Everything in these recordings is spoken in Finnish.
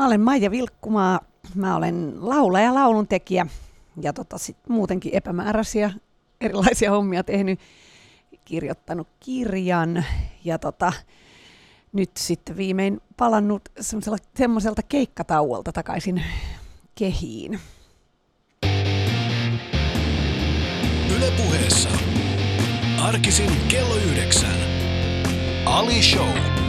Mä olen Maija Vilkkumaa, mä olen laulaja ja lauluntekijä ja tota, sit muutenkin epämääräisiä erilaisia hommia tehnyt, kirjoittanut kirjan ja tota, nyt sitten viimein palannut semmoiselta keikkatauolta takaisin kehiin. Ylepuheessa arkisin kello yhdeksän. Ali Show.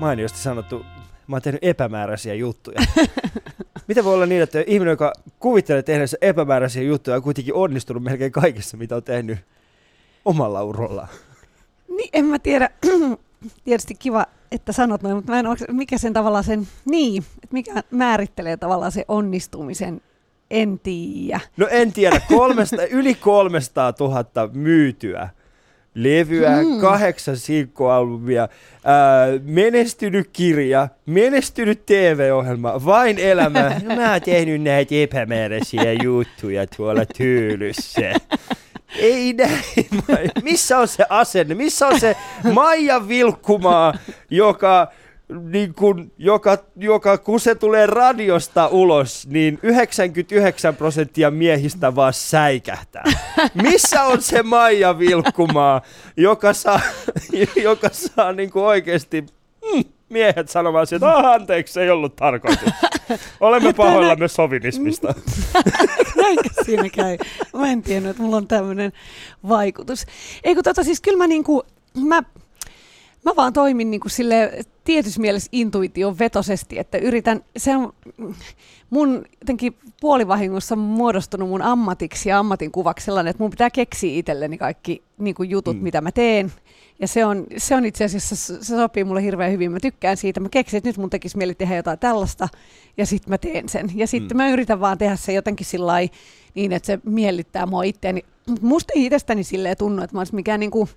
Mainiosti sanottu, mä oon tehnyt epämääräisiä juttuja. Miten voi olla niin, että ihminen, joka kuvittelee tehneensä epämääräisiä juttuja, on kuitenkin onnistunut melkein kaikessa, mitä on tehnyt omalla urollaan? Niin, en mä tiedä. Tietysti kiva, että sanot noin, mutta mä en ole, mikä sen tavallaan sen, niin, että mikä määrittelee tavallaan se onnistumisen, en tiedä. No en tiedä, kolmesta, yli 300 000 myytyä levyä, hmm. kahdeksan sinkkualbumia, menestynyt kirja, menestynyt TV-ohjelma, vain elämä. No, mä oon tehnyt näitä epämääräisiä juttuja tuolla tyylyssä. Ei näin. Missä on se asenne? Missä on se Maija Vilkkumaa, joka niin kun, joka, joka, kun se tulee radiosta ulos, niin 99 prosenttia miehistä vaan säikähtää. Missä on se Maija Vilkkumaa, joka saa, joka saa niin kuin oikeasti mm, miehet sanomaan että ah, anteeksi, ei ollut tarkoitus. Olemme pahoillamme sovinismista. Näinkö siinä käy? Mä en tiennyt, että mulla on tämmöinen vaikutus. Eikö tota siis kyllä mä niinku, mä Mä vaan toimin niin kuin sille tietyssä mielessä intuition vetosesti, että yritän, se on mun jotenkin puolivahingossa muodostunut mun ammatiksi ja ammatin kuvaksi sellainen, että mun pitää keksiä itselleni kaikki niin kuin jutut, mm. mitä mä teen. Ja se on, se on itse asiassa, se sopii mulle hirveän hyvin. Mä tykkään siitä. Mä keksin, että nyt mun tekisi mieli tehdä jotain tällaista ja sitten mä teen sen. Ja sitten mm. mä yritän vaan tehdä se jotenkin sillä niin, että se miellyttää mua itseäni. Mutta musta ei itsestäni silleen tunnu, että mä olisin mikään niin kuin,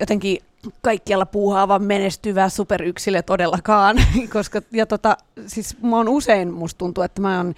jotenkin kaikkialla puuhaava menestyvä superyksilö todellakaan, koska ja tota, siis mä on usein, musta tuntuu, että mä oon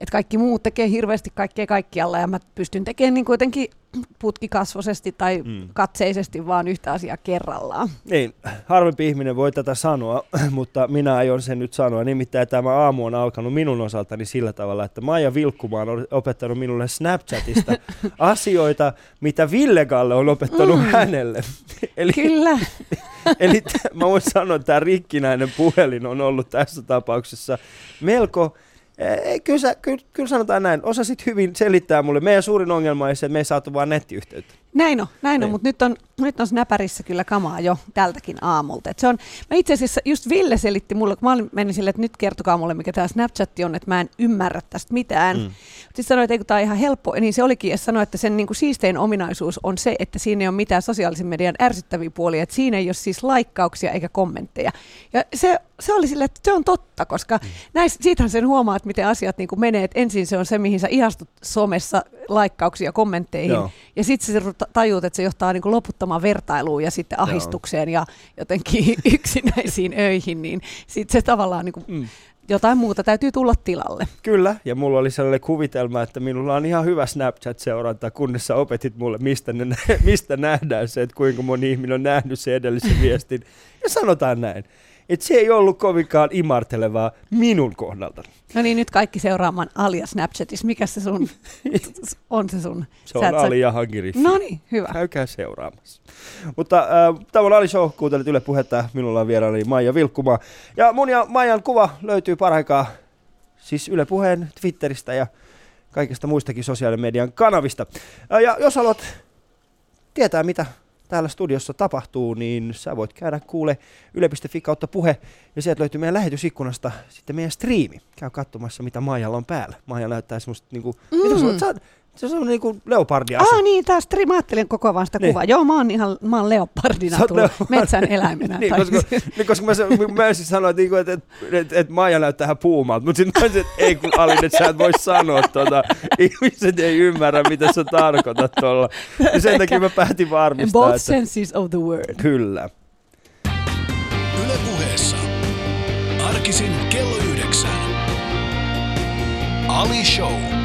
että kaikki muut tekee hirveästi kaikkea kaikkialla ja mä pystyn tekemään niin jotenkin putkikasvosesti tai mm. katseisesti vaan yhtä asiaa kerrallaan. Niin, harvempi ihminen voi tätä sanoa, mutta minä aion sen nyt sanoa. Nimittäin tämä aamu on alkanut minun osaltani sillä tavalla, että Maija Vilkkumaan on opettanut minulle Snapchatista asioita, mitä Ville Galle on opettanut mm. hänelle. eli, Kyllä. eli t- mä voin sanoa, että tämä rikkinäinen puhelin on ollut tässä tapauksessa melko ei, kyllä, sä, kyllä, kyllä sanotaan näin. Osasit hyvin selittää mulle. Meidän suurin ongelma on se, että me ei saatu vaan nettiyhteyttä. Näin on, näin on niin. mutta nyt on, nyt on Snäpärissä kyllä kamaa jo tältäkin aamulta. Et se on, mä itse asiassa, just Ville selitti mulle, kun mä menin sille, että nyt kertokaa mulle, mikä tämä Snapchat on, että mä en ymmärrä tästä mitään. Mm. Sitten sanoi, että tämä on ihan helppo, niin se olikin, ja sanoi, että sen niin kuin siistein ominaisuus on se, että siinä ei ole mitään sosiaalisen median ärsyttäviä puolia, että siinä ei ole siis laikkauksia eikä kommentteja. Ja se, se oli sille, että se on totta, koska mm. näis, siitähän sen huomaa, että miten asiat niin kuin menee, että ensin se on se, mihin sä ihastut somessa laikkauksia kommentteihin, Joo. ja sitten se tajuut, että se johtaa niin kuin loputtomaan vertailuun ja sitten ahistukseen Joo. ja jotenkin yksinäisiin öihin, niin sitten se tavallaan niin kuin mm. jotain muuta täytyy tulla tilalle. Kyllä, ja mulla oli sellainen kuvitelma, että minulla on ihan hyvä Snapchat-seuranta, kunnes sä opetit mulle, mistä, ne, mistä nähdään se, että kuinka moni ihminen on nähnyt se edellisen viestin. Ja sanotaan näin, että se ei ollut kovinkaan imartelevaa minun kohdalta. No niin, nyt kaikki seuraamaan Alia Snapchatissa. Mikä se sun on se sun? Se on Sä, Alia Hagiri. No niin, hyvä. Käykää seuraamassa. Mutta äh, tämä on Ali Show, kuuntelit Yle Puhetta. Minulla on vieraani Maija Vilkkuma. Ja mun ja Maijan kuva löytyy paraikaa siis Yle Puheen Twitteristä ja kaikista muistakin sosiaalimedian kanavista. Äh, ja jos haluat tietää, mitä täällä studiossa tapahtuu, niin sä voit käydä kuule yle.fi kautta puhe, ja sieltä löytyy meidän lähetysikkunasta sitten meidän striimi. Käy katsomassa, mitä Maijalla on päällä. Maija näyttää semmoista, niinku, mm. mitä sä, sä, Se on niin leopardiasu. Ah niin, taas mä ajattelin koko ajan sitä Niin. kuvaa. Joo, mä oon ihan mä oon leopardina tullut leopardi. metsän eläimenä. Niin, tai koska, niin, koska mä, mä siis sanoin, että, niinku, että, että, että, että Maija näyttää ihan puumalta, mutta sitten mä olisin, että ei kun Alin, että sä et voi sanoa tota. Ihmiset ei ymmärrä, mitä sä tarkoitat tuolla. Ja sen takia mä päätin In varmistaa, both että senses of the word. kyllä. Yle puheessa. Arkisin kello yhdeksän. Ali Show.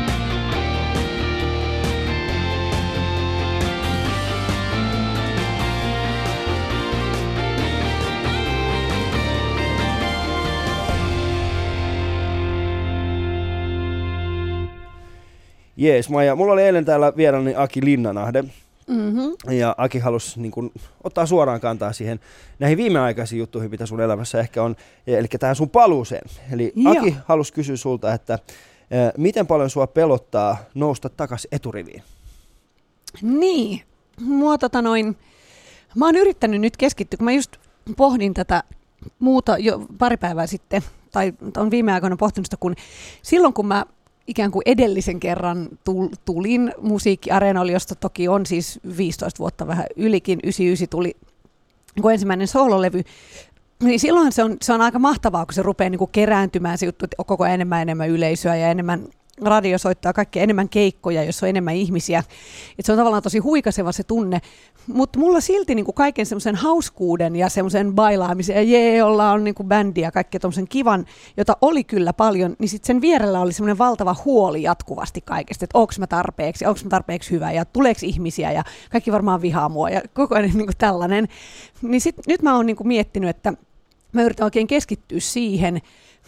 Jees, Maija. Mulla oli eilen täällä vieraani Aki Linnanahde. Mm-hmm. Ja Aki halusi niin kun, ottaa suoraan kantaa siihen näihin viimeaikaisiin juttuihin, mitä sun elämässä ehkä on, eli tähän sun paluuseen. Eli Joo. Aki halusi kysyä sulta, että miten paljon sua pelottaa nousta takaisin eturiviin? Niin, mua tota noin, mä oon yrittänyt nyt keskittyä, kun mä just pohdin tätä muuta jo pari päivää sitten, tai on viime aikoina pohtinut sitä, kun silloin kun mä ikään kuin edellisen kerran tul- tulin musiikkiareenalle, josta toki on siis 15 vuotta vähän ylikin, 99 tuli kun ensimmäinen soololevy, niin silloin se on, se on aika mahtavaa, kun se rupeaa niin kuin kerääntymään se juttu, että on koko ajan enemmän enemmän yleisöä ja enemmän radiosoittaa kaikkea enemmän keikkoja, jos on enemmän ihmisiä. Et se on tavallaan tosi huikaseva se tunne. Mutta mulla silti niinku kaiken semmoisen hauskuuden ja semmoisen bailaamisen ja jee, ollaan niinku bändi ja kaikkea tommosen kivan, jota oli kyllä paljon, niin sitten sen vierellä oli semmoinen valtava huoli jatkuvasti kaikesta, että onko mä tarpeeksi, onko mä tarpeeksi hyvä ja tuleeko ihmisiä ja kaikki varmaan vihaa mua ja koko ajan niinku tällainen. Niin sit, nyt mä oon niinku miettinyt, että mä yritän oikein keskittyä siihen,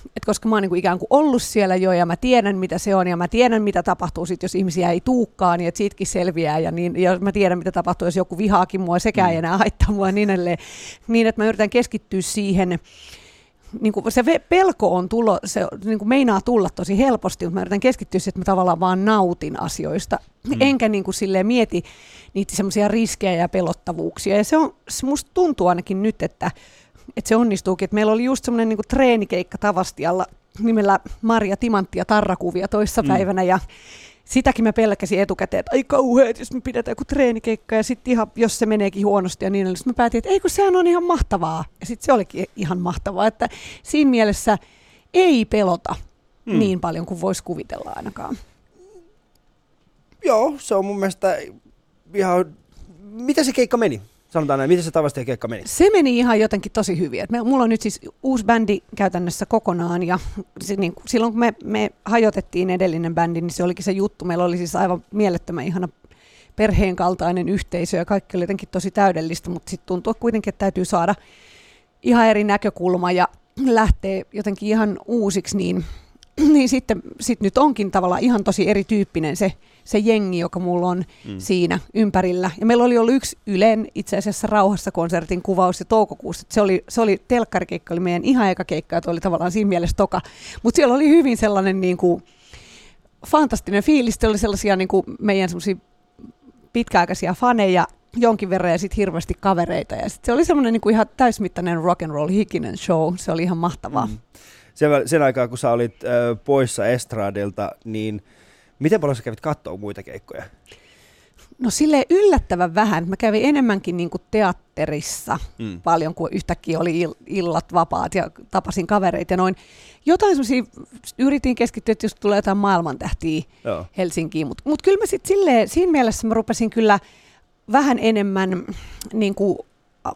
että koska mä oon niinku ikään kuin ollut siellä jo ja mä tiedän mitä se on ja mä tiedän mitä tapahtuu sit, jos ihmisiä ei tuukkaan, niin että siitäkin selviää ja, niin, ja mä tiedän mitä tapahtuu, jos joku vihaakin mua, sekään ei enää haittaa mua niin edelleen. Niin, että mä yritän keskittyä siihen, niin kuin se pelko on tulo, se niin kuin meinaa tulla tosi helposti, mutta mä yritän keskittyä siihen, että mä tavallaan vaan nautin asioista, mm. enkä niin kuin silleen mieti niitä semmoisia riskejä ja pelottavuuksia. Ja se on, se musta tuntuu ainakin nyt, että, että se onnistuukin. Että meillä oli just semmoinen niin treenikeikka Tavastialla nimellä Maria Timantti ja Tarrakuvia toissapäivänä mm. ja sitäkin mä pelkäsin etukäteen, että ai kauheet, jos me pidetään joku treenikeikka ja sitten ihan, jos se meneekin huonosti ja niin edelleen. Sitten mä päätin, että ei kun sehän on ihan mahtavaa. Ja sitten se olikin ihan mahtavaa, että siinä mielessä ei pelota Mm. niin paljon kuin voisi kuvitella ainakaan. Joo, se on mun mielestä ihan... Miten se keikka meni? Sanotaan näin, miten se tavasti keikka meni? Se meni ihan jotenkin tosi hyvin. Et me, mulla on nyt siis uusi bändi käytännössä kokonaan ja se, niin, silloin kun me, me hajotettiin edellinen bändi, niin se olikin se juttu. Meillä oli siis aivan mielettömän ihana perheen kaltainen yhteisö ja kaikki oli jotenkin tosi täydellistä, mutta sitten tuntuu kuitenkin, että täytyy saada ihan eri näkökulma ja lähtee jotenkin ihan uusiksi, niin, niin sitten sit nyt onkin tavallaan ihan tosi erityyppinen se, se jengi, joka mulla on mm. siinä ympärillä. Ja meillä oli ollut yksi Ylen itse asiassa rauhassa konsertin kuvaus ja toukokuussa. Se oli, se oli telkkarikeikka, oli meidän ihan eka keikka, että oli tavallaan siinä mielessä toka. Mutta siellä oli hyvin sellainen niin kuin, fantastinen fiilis. Siellä oli sellaisia niin kuin meidän semmoisia pitkäaikaisia faneja jonkin verran ja sitten hirveästi kavereita. Ja sit se oli semmoinen niin kuin ihan täysmittainen rock and roll hikinen show. Se oli ihan mahtavaa. Mm. Sen, sen aikaa, kun sä olit äh, poissa Estradilta, niin miten paljon sä kävit katsoa muita keikkoja? No sille yllättävän vähän. Mä kävin enemmänkin niin kuin teatterissa Mm. paljon, kuin yhtäkkiä oli ill- illat vapaat ja tapasin kavereita ja noin. Jotain semmoisia, yritin keskittyä, että jos tulee jotain maailmantähtiä Joo. Helsinkiin, mutta mut kyllä mä sitten silleen, siinä mielessä mä rupesin kyllä vähän enemmän niin kuin,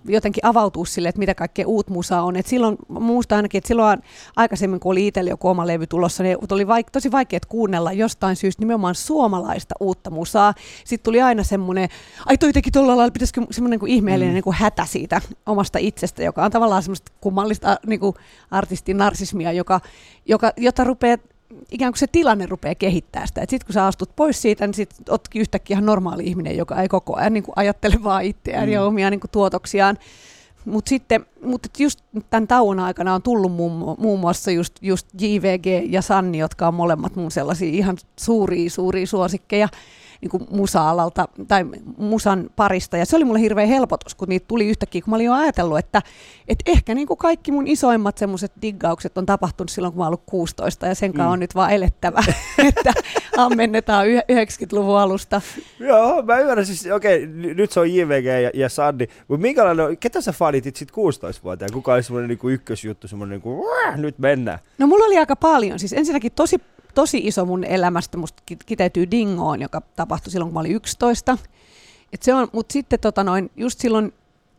jotenkin avautua sille, että mitä kaikkea uut musaa on. Et silloin, muusta ainakin, että silloin aikaisemmin, kun oli itsellä joku oma levy tulossa, niin oli vaik- tosi vaikea kuunnella jostain syystä nimenomaan suomalaista uutta musaa. Sitten tuli aina semmoinen, ai toi teki tuolla lailla, pitäisikö semmoinen kuin ihmeellinen mm. niin kuin hätä siitä omasta itsestä, joka on tavallaan semmoista kummallista niin kuin artistin narsismia, joka, joka, jota rupeaa ikään kuin se tilanne rupeaa kehittää sitä. Sitten kun sä astut pois siitä, niin sit ootkin yhtäkkiä ihan normaali ihminen, joka ei koko ajan niin kuin ajattele vaan itseään Mm. ja omia niin kuin tuotoksiaan. Mutta sitten, mutta just tämän tauon aikana on tullut muun, muun muassa just, just JVG ja Sanni, jotka on molemmat mun sellaisia ihan suuria, suuria suosikkeja. Niin kuin musa-alalta tai musan parista. Ja se oli mulle hirveä helpotus, kun niitä tuli yhtäkkiä, kun mä olin jo ajatellut, että, että ehkä niin kuin kaikki mun isoimmat semmoiset diggaukset on tapahtunut silloin, kun mä ollut 16 ja sen kanssa mm. on nyt vaan elettävä, että ammennetaan 90-luvun alusta. Joo, mä ymmärrän siis, okei, okay, nyt se on JVG ja, ja Sanni, mutta minkälainen, ketä sä fanitit sitten 16-vuotiaana? Kuka oli semmoinen niin ykkösjuttu, semmoinen niin kuin, nyt mennään? No mulla oli aika paljon, siis ensinnäkin tosi tosi iso mun elämästä, musta kiteytyy Dingoon, joka tapahtui silloin, kun mä olin 11. Et se on, mutta sitten tota noin, just silloin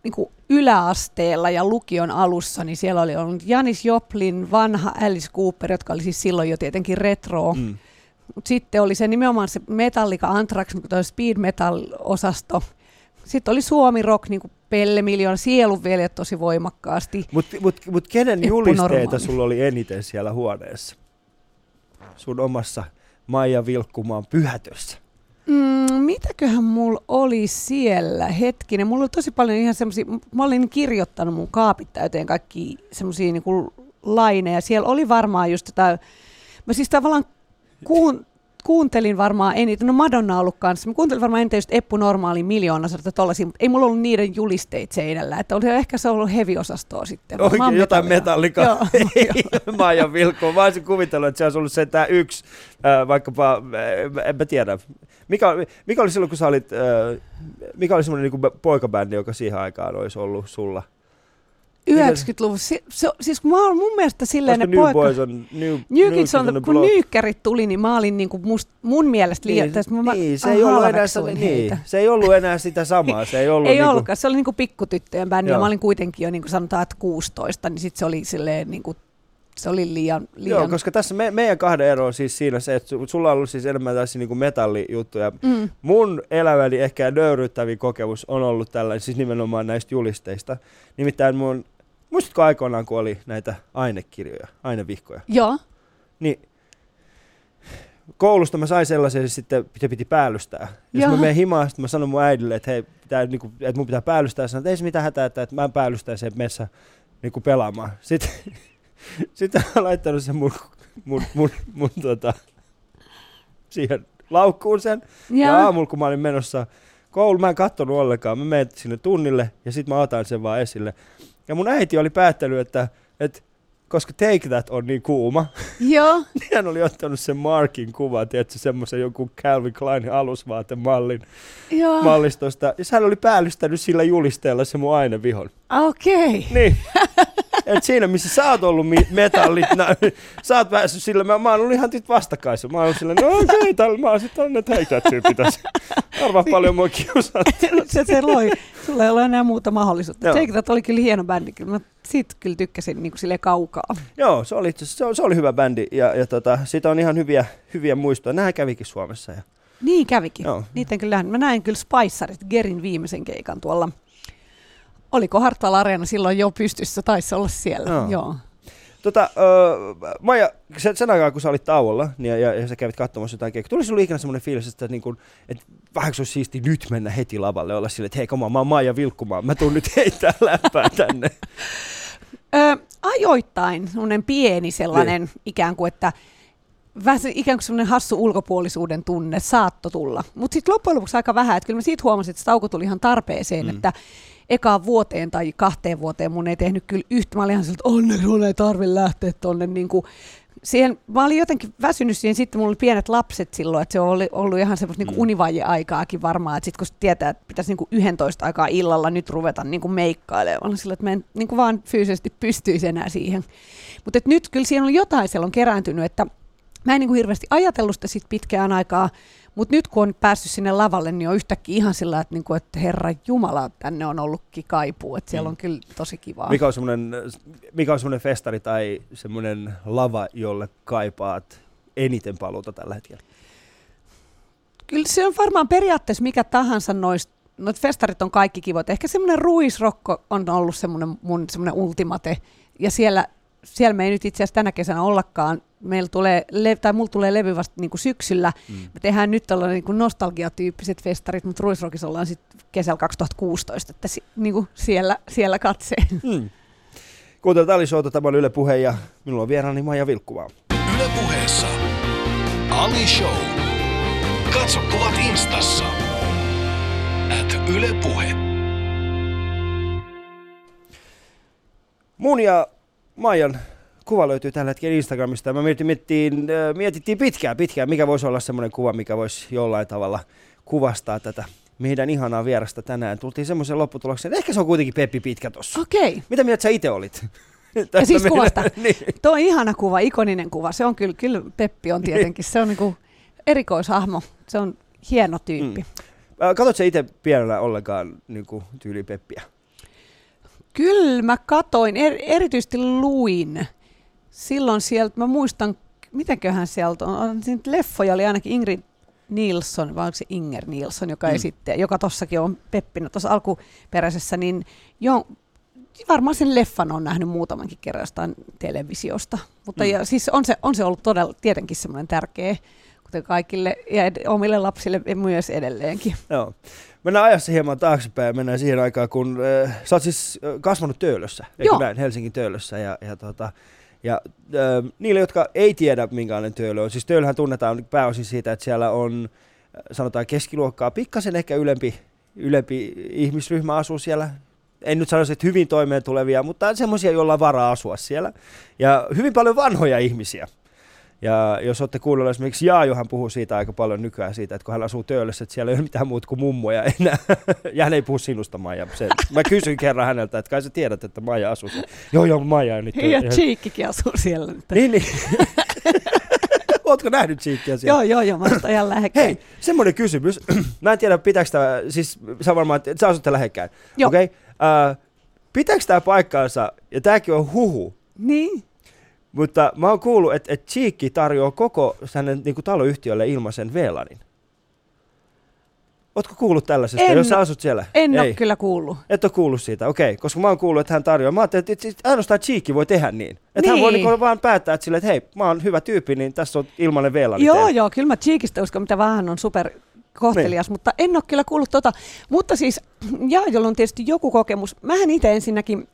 niin kuin yläasteella ja lukion alussa, niin siellä oli ollut Janis Joplin, vanha Alice Cooper, jotka oli siis silloin jo tietenkin retro. Mm. Mutta sitten oli se nimenomaan se Metallica Anthrax, niin speed metal-osasto. Sitten oli Suomi Rock, niin kuin Pelle Miljoona, sielunveljet tosi voimakkaasti. Mutta mut, mut kenen julisteita sulla oli eniten siellä huoneessa? Sun omassa Maija Vilkkumaan pyhätössä? Mm, mitäköhän mulla oli siellä? Hetkinen, mulla oli tosi paljon ihan semmoisia, mä olin kirjoittanut mun kaapit täyteen kaikki semmoisia niin laineja. Siellä oli varmaan just jotain, mä siis tavallaan kuun, kuuntelin varmaan eniten, no Madonna on ollut kanssa, mä kuuntelin varmaan eniten just Eppu Normaali miljoona sarjata tollasia, mutta ei mulla ollut niiden julisteet seinällä, että oli ehkä se ollut heavy-osastoa sitten. Oikein jotain metallikaa. Joo, Maija Vilkko, mä olisin kuvitellut, että se olisi ollut sentään yksi, äh, vaikkapa, äh, en mä tiedä, mikä, mikä oli silloin, kun sä olit, äh, mikä oli semmoinen niin poikabändi, joka siihen aikaan olisi ollut sulla? 90-luvussa. Si, se, siis mä olen mun mielestä silleen, että New Boys on, New, New Kids on, on kun nyykkärit tuli, niin mä olin niinku must, mun mielestä liian, niin, tästä, mä, niin, se, ei ollut enää, se, niin, se ei ollut enää sitä samaa. Se ei, ollut ei niinku, ollutkaan, se oli niinku pikkutyttöjen bändi, ja mä olin kuitenkin jo niinku sanotaan, että 16, niin sitten se oli silleen niinku se oli liian, liian... Joo, koska tässä me, meidän kahden ero on siis siinä se, että sulla on ollut siis enemmän tässä niinku metallijuttuja. Mm. Mun elämäni ehkä nöyryttävin kokemus on ollut tällainen, siis nimenomaan näistä julisteista. Nimittäin mun Muistatko aikoinaan, kun oli näitä ainekirjoja, ainevihkoja? Joo. Niin koulusta mä sain sellaisen, että sitten se piti päällystää. Jos Joo. mä menen himaan, sitten mä sanon mun äidille, että hei, pitää, niin kuin, että mun pitää päällystää. Sanoin, että ei se mitään hätää, että, että mä en päällystää sen messä niin kuin pelaamaan. Sitten, sitten mä laittanut sen mun, mun, mun, mun tota, siihen laukkuun sen. Ja, ja aamulla, kun mä olin menossa kouluun, mä en katsonut ollenkaan. Mä menin sinne tunnille ja sitten mä otan sen vaan esille. Ja mun äiti oli päättänyt, että, että koska Take That on niin kuuma, Joo. niin hän oli ottanut sen Markin kuvan, tiedätkö, semmoisen joku Calvin Klein alusvaatemallin Joo. mallistosta. Ja hän oli päällystänyt sillä julisteella se mun ainevihon. Okei. Okay. Niin. Et siinä, missä sä oot ollut metallit, na, sä oot päässyt sillä, mä, mä oon ollut ihan vastakkaissa. Mä oon sillä, no okei, okay, mä oon sitten tällainen Take That tyyppi tässä. Arvaa paljon mua kiusattiin. se, se loi. Sulla ei ole enää muuta mahdollisuutta. Joo. Take That oli kyllä hieno bändi. Mä siitä kyllä tykkäsin niin kuin kaukaa. Joo, se oli, se, se oli hyvä bändi ja, ja tota, siitä on ihan hyviä, hyviä muistoja. Nämä kävikin Suomessa. Ja... Niin kävikin. Joo. Niitä kyllä, mä näin kyllä Spicerit, Gerin viimeisen keikan tuolla. Oliko Hartwall Areena silloin jo pystyssä? Taisi olla siellä, joo. joo. Tota, uh, Maija, sen, sen aikaa kun sä olit tauolla niin, ja, ja, ja sä kävit katsomassa jotain keikkaa, tuli sulle ikinä semmoinen fiilis, että, niin kun, että vähän se olisi siisti nyt mennä heti lavalle, olla silleen, että hei, koma, mä oon Maija Vilkkumaan, mä tuun nyt heittää läppää tänne. Ö, ajoittain semmoinen pieni sellainen niin. ikään kuin, että vähän ikään kuin semmoinen hassu ulkopuolisuuden tunne saatto tulla. Mutta sitten loppujen lopuksi aika vähän, että kyllä mä siitä huomasin, että tauko tuli ihan tarpeeseen, mm. että ekaan vuoteen tai kahteen vuoteen mun ei tehnyt kyllä yhtä. Mä olin ihan että onneksi mun ei tarvitse lähteä tonne niin kuin siihen, mä olin jotenkin väsynyt siihen, sitten mulla oli pienet lapset silloin, että se on ollut, ihan semmoista niin mm. univaje-aikaakin varmaan, että sitten kun tietää, että pitäisi niin 11 aikaa illalla nyt ruveta niin kuin meikkailemaan, sillä että mä en niin kuin vaan fyysisesti pystyisi enää siihen. Mutta nyt kyllä siinä on jotain siellä on kerääntynyt, että mä en niin kuin hirveästi ajatellut sitä sit pitkään aikaa, mutta nyt kun on päässyt sinne lavalle, niin on yhtäkkiä ihan sillä, että, niinku, että Herra Jumala, tänne on ollutkin kaipuu. Että siellä mm. on kyllä tosi kivaa. Mikä on semmoinen, mikä on semmoinen festari tai semmoinen lava, jolle kaipaat eniten paluuta tällä hetkellä? Kyllä se on varmaan periaatteessa mikä tahansa noista Noit festarit on kaikki kivot. Ehkä semmoinen ruisrokko on ollut semmoinen mun semmoinen ultimate. Ja siellä, siellä me ei nyt itse asiassa tänä kesänä ollakaan meillä tulee, tai mulla tulee levy vasta niin kuin syksyllä. Mm. Me tehdään nyt tällainen niin kuin nostalgiatyyppiset festarit, mutta Ruisrockissa ollaan sitten kesällä 2016, että si, niin kuin siellä, siellä katseen. Mm. Kuuntelut Ali Showta, tämä on Yle Puhe ja minulla on vieraani Maija Vilkkumaa. Yle Puheessa Ali Show. Katso kuvat instassa. At Yle Puhe. Mun ja Maijan kuva löytyy tällä hetkellä Instagramista. Mä mietittiin, äh, mietittiin pitkään, pitkään, mikä voisi olla semmoinen kuva, mikä voisi jollain tavalla kuvastaa tätä meidän ihanaa vierasta tänään. Tultiin semmoisen lopputulokseen, ehkä se on kuitenkin Peppi Pitkä tossa. Okei. Mitä mieltä sä itse olit? Ja siis meidän- kuvasta. niin. Tuo on ihana kuva, ikoninen kuva. Se on kyllä, kyllä Peppi on tietenkin. Se on niinku erikoishahmo. Se on hieno tyyppi. Mm. Äh, Katsotko sä itse pienellä ollenkaan niin kuin, tyyli Peppiä? Kyllä mä katoin, er, erityisesti luin. Silloin sieltä, mä muistan, mitenköhän sieltä on, on leffoja oli ainakin Ingrid Nilsson, vai onko se Inger Nilsson, joka Mm. esittää, joka tossakin on Peppinä tuossa alkuperäisessä, niin jo, varmaan sen leffan on nähnyt muutamankin kerran jostain televisiosta. Mutta Mm. ja, siis on se, on se ollut todella tietenkin semmoinen tärkeä, kuten kaikille ja ed- omille lapsille ja myös edelleenkin. Joo. Mennään ajassa hieman taaksepäin ja mennään siihen aikaan, kun äh, sä oot siis äh, kasvanut Töölössä, eikö Joo. näin, Helsingin Töölössä. Ja, ja, tota, ja äh, niille, jotka ei tiedä, minkälainen Töölö on, siis Töölöhän tunnetaan pääosin siitä, että siellä on, äh, sanotaan keskiluokkaa, pikkasen ehkä ylempi, ylempi ihmisryhmä asuu siellä. En nyt sanoisi, että hyvin toimeen tulevia, mutta semmoisia, joilla on varaa asua siellä. Ja hyvin paljon vanhoja ihmisiä. Ja jos olette kuunnelleet esimerkiksi Jaajohan puhuu siitä aika paljon nykyään siitä, että kun hän asuu Töölössä, että siellä ei ole mitään muuta kuin mummoja enää. Ja hän ei puhu sinusta, Maija. Se, mä kysyin kerran häneltä, että kai sä tiedät, että Maija asuu siellä. Joo, joo, Maija on nyt. Ja ihan- Cheekkikin asuu siellä nyt. Niin, niin. Ootko nähnyt Cheekkiä siellä? Joo, joo, joo, mä ihan lähekkäin. Hei, semmoinen kysymys. mä en tiedä, pitääkö tämä, siis sä varmaan, että sä asutte lähekkäin. Joo. Okei. Okay. Uh, pitääkö tämä paikkaansa, ja tämäkin on huhu, Niin. Mutta mä oon kuullut, että, että Cheekki tarjoaa koko hänen niin taloyhtiölle ilmaisen VLANin. Ootko kuullut tällaisesta, En jos sä asut siellä? En Ei. ole kyllä kuullut. Et ole kuullut siitä, okei. Koska mä oon kuullut, että hän tarjoaa. Mä ajattelin, että ainoastaan Cheekki voi tehdä niin. Että hän voi Niin. niin vaan päättää, että, sille, että hei, mä oon hyvä tyyppi, niin tässä on ilmainen VLAN. Joo, joo, kyllä mä Cheekistä uskon, mitä vähän on super kohtelias, niin. mutta en ole kyllä kuullut tota. Mutta siis, Jaajolla on tietysti joku kokemus. Mähän itse ensinnäkin,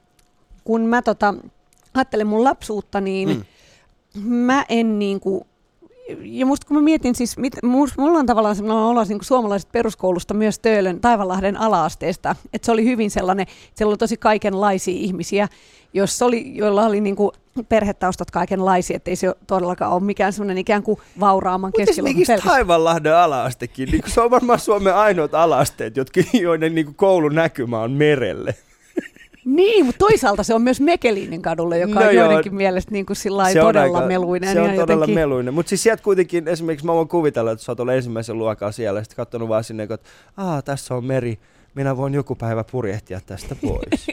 kun mä tota, ajattelen mun lapsuutta, niin Mm. mä en niinku, ja musta kun mä mietin siis, mit, mulla on tavallaan sellainen olo niin suomalaisesta peruskoulusta myös Töölön Taivanlahden ala-asteesta, että se oli hyvin sellainen, siellä oli tosi kaikenlaisia ihmisiä, jos oli, joilla oli niin kuin perhetaustat kaikenlaisia, että ei se todellakaan ole mikään semmoinen ikään kuin vauraamman Mutta keskiluokan esimerkiksi pelkästään. Taivanlahden ala-astekin, niin se on varmaan Suomen ainoat ala-asteet, jotka, joiden niin koulun näkymä on merelle. Niin, mutta toisaalta se on myös Mekelinin kadulle, joka No on joo. joidenkin mielestä niin kuin sillä Se todella aika- meluinen. Se on todella jotenkin, meluinen. Mutta siis sieltä kuitenkin, esimerkiksi mä voin kuvitella, että sä oot ollut ensimmäisen luokan siellä ja sitten katsonut vaan sinne, että Aa, tässä on meri, minä voin joku päivä purjehtia tästä pois.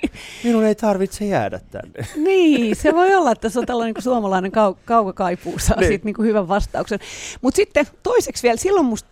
Minun ei tarvitse jäädä tänne. Niin, se voi olla, että se on tällainen niin suomalainen kau- kaukokaipuu saa Niin. siitä niin kuin hyvän vastauksen. Mutta sitten toiseksi vielä, silloin musta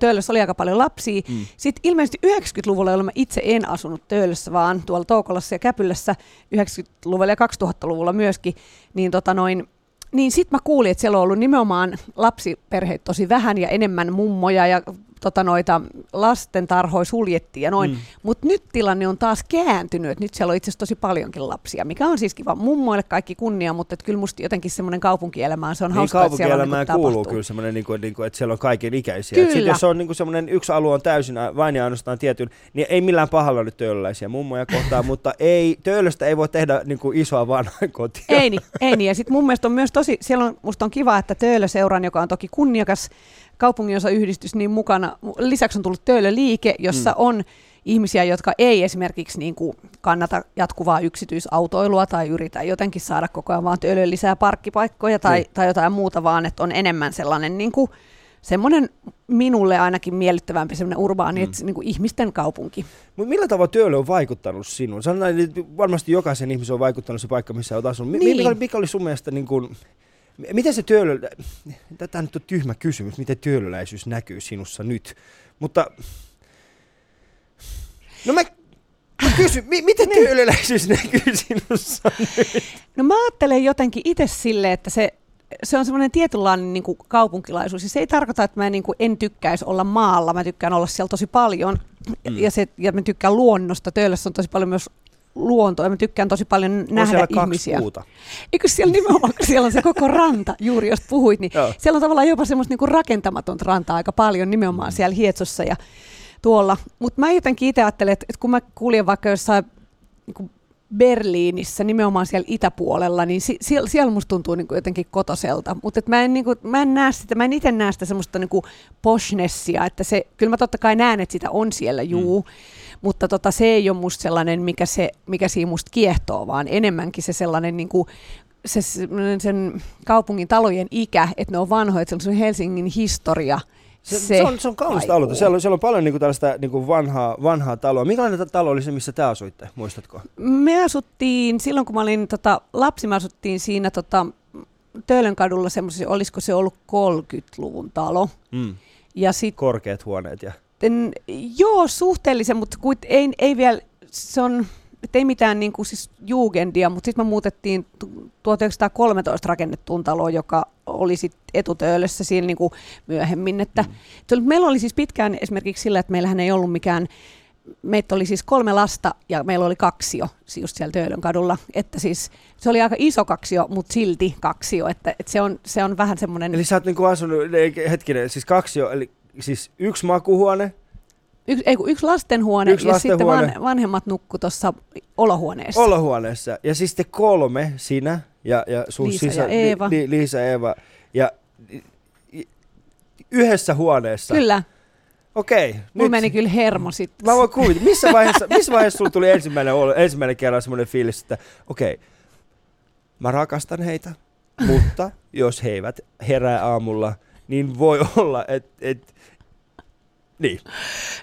Töölössä oli aika paljon lapsia. Mm. Sitten ilmeisesti 90-luvulla, jolloin mä itse en asunut Töölössä, vaan tuolla Toukolassa ja Käpylässä 90-luvulla ja 2000-luvulla myöskin, niin tota noin, niin sitten mä kuulin, että siellä on ollut nimenomaan lapsiperheitä tosi vähän ja enemmän mummoja ja tota noita lastentarhoja suljettiin ja noin. Mm. Mutta nyt tilanne on taas kääntynyt, että nyt siellä on itse asiassa tosi paljonkin lapsia, mikä on siis kiva. Mummoille kaikki kunnia, mutta et kyllä musta jotenkin semmoinen kaupunkielämä on, se on Niin hauskaa, että siellä on kaupunkielämään niinku kuuluu tapahtuu. kyllä semmoinen, niin kuin, niin kuin, että siellä on kaiken ikäisiä. Sitten jos on niin kuin semmoinen yksi alue on täysin vain ja ainoastaan tietyn, niin ei millään pahalla nyt töölöläisiä mummoja kohtaan, mutta ei, töölöstä ei voi tehdä niin kuin isoa vanhainkotia. Ei niin, ei niin. Ja sitten mun mielestä on myös tosi, siellä on, musta on kiva, että Töölö-seuran, joka on toki kunniakas kaupunginosayhdistys, niin mukana. Lisäksi on tullut Töölö-liike, jossa Mm. mm. on ihmisiä, jotka ei esimerkiksi niin kuin kannata jatkuvaa yksityisautoilua tai yritä jotenkin saada koko ajan vaan Töölöön lisää parkkipaikkoja tai, Niin. tai jotain muuta, vaan että on enemmän sellainen niin kuin, semmoinen minulle ainakin miellyttävämpi semmoinen urbaani, Mm. mm. että niin kuin ihmisten kaupunki. Mutta millä tavalla työlle on vaikuttanut sinuun? Sanotaan, että varmasti jokaisen ihmisen on vaikuttanut se paikka, missä olet asunut. Niin. Mikä, mikä oli sun mielestä, niin kuin, miten se työllä, tätä nyt on tyhmä kysymys, miten työläisyys näkyy sinussa nyt, mutta no mä, mä kysyn, mi- miten Niin. työläisyys näkyy sinussa nyt? No mä ajattelen jotenkin itse sille, että se, se on semmoinen tietynlainen niin kuin kaupunkilaisuus. Ja se ei tarkoita, että mä niin kuin en tykkäisi olla maalla. Mä tykkään olla siellä tosi paljon. Mm. Ja, se, ja mä tykkään luonnosta. Töölössä on tosi paljon myös luontoa. Mä tykkään tosi paljon On nähdä siellä kaksi ihmisiä. puuta. Eikö siellä nimenomaan, kun siellä on se koko ranta, juuri josta puhuit, niin Joo. siellä on tavallaan jopa semmoista niinku rakentamatonta rantaa aika paljon nimenomaan siellä Hietsossa ja tuolla. Mutta mä jotenkin itse ajattelen, että, että kun mä kuljen vaikka jossain niinku Berliinissä, nimenomaan siellä itäpuolella, niin si- siellä, siellä musta tuntuu niinku jotenkin kotoselta. Mutta mä en, niinku, mä en näe sitä, mä en itse näe sitä semmoista niinku poshnessia, että se, kyllä mä totta kai näen, että sitä on siellä, juu, mm. Mutta tota, se ei ole musta sellainen, mikä, se, mikä siinä musta kiehtoo, vaan enemmänkin se sellainen niinku, se, semmoinen sen kaupungin talojen ikä, että ne on vanhoja, että se on Helsingin historia. Se, se, se, on, se on kaunista aluetta. Siellä on, siellä on paljon niinku tällaista niinku vanhaa, vanhaa taloa. Minkälainen ta- talo oli se, missä te asuitte, muistatko? Me asuttiin, silloin kun mä olin tota, lapsi, me asuttiin siinä tota, Töölönkadulla semmoisessa, olisiko se ollut 30-luvun talo. Mm. Ja sitten, Korkeat huoneet. Ja... joo, suhteellisen, mutta kuit, ei, ei vielä, se on, et ei mitään niin kuin siis jugendia, mutta sitten me muutettiin tu- 1913 rakennettuun taloon, joka oli sitten etutöölössä siinä niin kuin myöhemmin. Että, mm. Meillä oli siis pitkään esimerkiksi sillä, että meillähän ei ollut mikään meitä oli siis kolme lasta ja meillä oli kaksio just siellä Töölön kadulla. Että siis se oli aika iso kaksio, mutta silti kaksio. Että, että se, on, se on vähän semmoinen... Eli sä oot niinku asunut, hetkinen, siis kaksi jo, eli siis yksi makuhuone, Yksi, ei, yksi lastenhuone Yksi ja lastenhuone. sitten van, vanhemmat nukku tuossa olohuoneessa. olohuoneessa. Ja siis te kolme, sinä ja, ja sun Liisa sisä, ja Eeva. Li, li, Liisa Eeva. Ja yhdessä huoneessa. Kyllä, Okei. mulla meni kyllä hermo sitten. Mä voin kuvitella, missä vaiheessa, missä vaiheessa sulla tuli ensimmäinen, ensimmäinen kerran semmoinen fiilis, että okei, mä rakastan heitä, mutta jos he eivät herää aamulla, niin voi olla, että et, niin.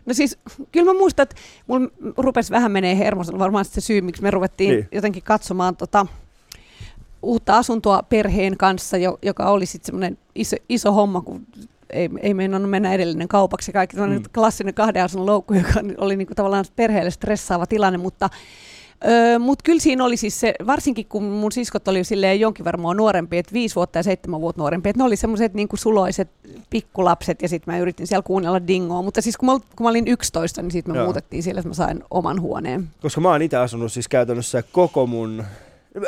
No siis, kyllä mä muistan, että mulla rupesi vähän menee hermo, se on varmaan se syy, miksi me ruvettiin Niin. jotenkin katsomaan tota, uutta asuntoa perheen kanssa, jo, joka oli sitten semmoinen iso, iso homma, kun ei, ei meinannut mennä edellinen kaupaksi kaikki mm. klassinen kahden asunnon loukku, joka oli niinku tavallaan perheelle stressaava tilanne, mutta Öö, Mutta kyllä siinä oli siis se, varsinkin kun mun siskot oli silleen jonkin mua nuorempi, että viisi vuotta ja seitsemän vuotta nuorempi, että ne oli semmoiset niinku suloiset pikkulapset ja sitten mä yritin siellä kuunnella dingoa. Mutta siis kun mä, kun mä olin 11, niin sitten me Joo. muutettiin sille, että mä sain oman huoneen. Koska mä oon itse asunut siis käytännössä koko mun,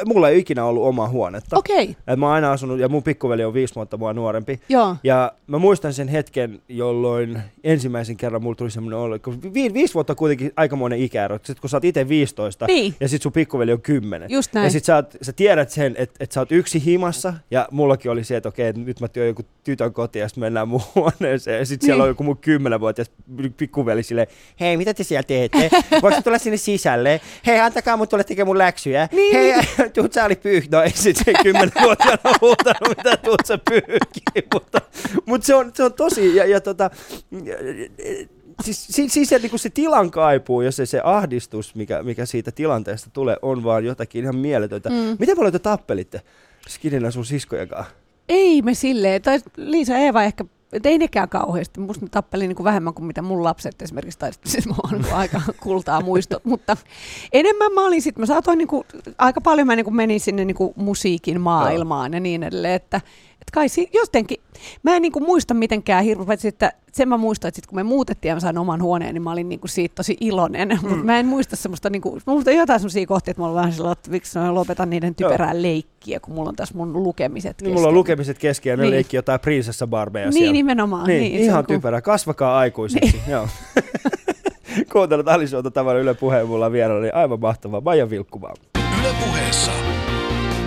mulla ei ikinä ollut omaa huonetta. Okei, okay. Et mä oon aina asunut, ja mun pikkuveli on viisi vuotta mua nuorempi. joo. Ja mä muistan sen hetken, jolloin ensimmäisen kerran mulla tuli semmoinen olo, kun vi- viisi vuotta on kuitenkin aikamoinen ikäero. Sitten kun sä oot itse 15 Niin, ja sit sun pikkuveli on 10. just näin. Ja sit sä, oot, sä tiedät sen, että et sä oot yksi himassa, ja mullakin oli se, että okei, nyt mä työn joku tytön kotiin, ja sitten mennään mun huoneeseen, ja sit siellä Niin. on joku mun kymmenenvuotias pikkuveli silleen, hei, mitä te siellä teette? Voiko tulla sinne sisälle? Hei, antakaa mun tulla tekemään mun läksyjä. Niin, hei, tuut sä oli pyyh. No ei sit se kymmenenvuotiaana huutanut, mitä tuut sä pyyhkiin, mutta, mutta se, on, se on tosi, ja, ja tota, siis, siis, siis se, niin se tilan kaipuu ja se, se ahdistus, mikä, mikä siitä tilanteesta tulee, on vaan jotakin ihan mieletöntä. Mm. Miten paljon te tappelitte Skidinä sun siskojen kanssa? Ei me silleen, tai Liisa Eeva ehkä, et ei nekään kauheasti. Musta ne tappeli niin kuin vähemmän kuin mitä mun lapset esimerkiksi, tai siis mä oon niin aika kultaa muistot, mutta enemmän mä olin sitten, mä saatoin niin kuin, aika paljon mä niin kuin menin sinne niin kuin musiikin maailmaan ja niin edelleen, että, että kai si- jotenkin, mä en niin kuin muista mitenkään hirveän, paitsi että sen mä muistan, että sit kun me muutettiin ja mä sain oman huoneen, niin mä olin niin kuin siitä tosi iloinen, mm. mutta mä en muista semmoista, niin kuin, mä muistan jotain semmoisia kohtia, että mulla on vähän sellainen, että miksi mä lopetan niiden typerää leikkiä, kun mulla on tässä mun lukemiset Niin mulla on kesken. lukemiset kesken ja ne Niin. leikki jotain prinsessa barbeja Niin, siellä. nimenomaan. Niin, Niin, ihan kun- typerä. Kasvakaa aikuiseksi. Niin. Joo. Kuuntelut Alisuota tämän Yle Puheen mulla vielä oli aivan mahtavaa. Maija Vilkkumaa. Yle Puheessa.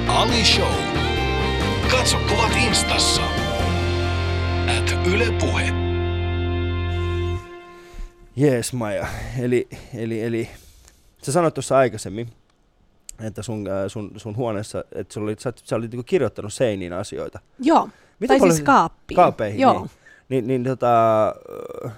Ali Show. Katso kuvat instassa. At Yle Puhe. Jees Maija. Eli, eli, eli sä sanoit tuossa aikaisemmin, että sun, äh, sun, sun huoneessa, että sulla oli, sä, sä olit niinku kirjoittanut seiniin asioita. Joo, Miten tai siis kaappiin. Kaapeihin, Joo. niin. Niin, niin tota, äh,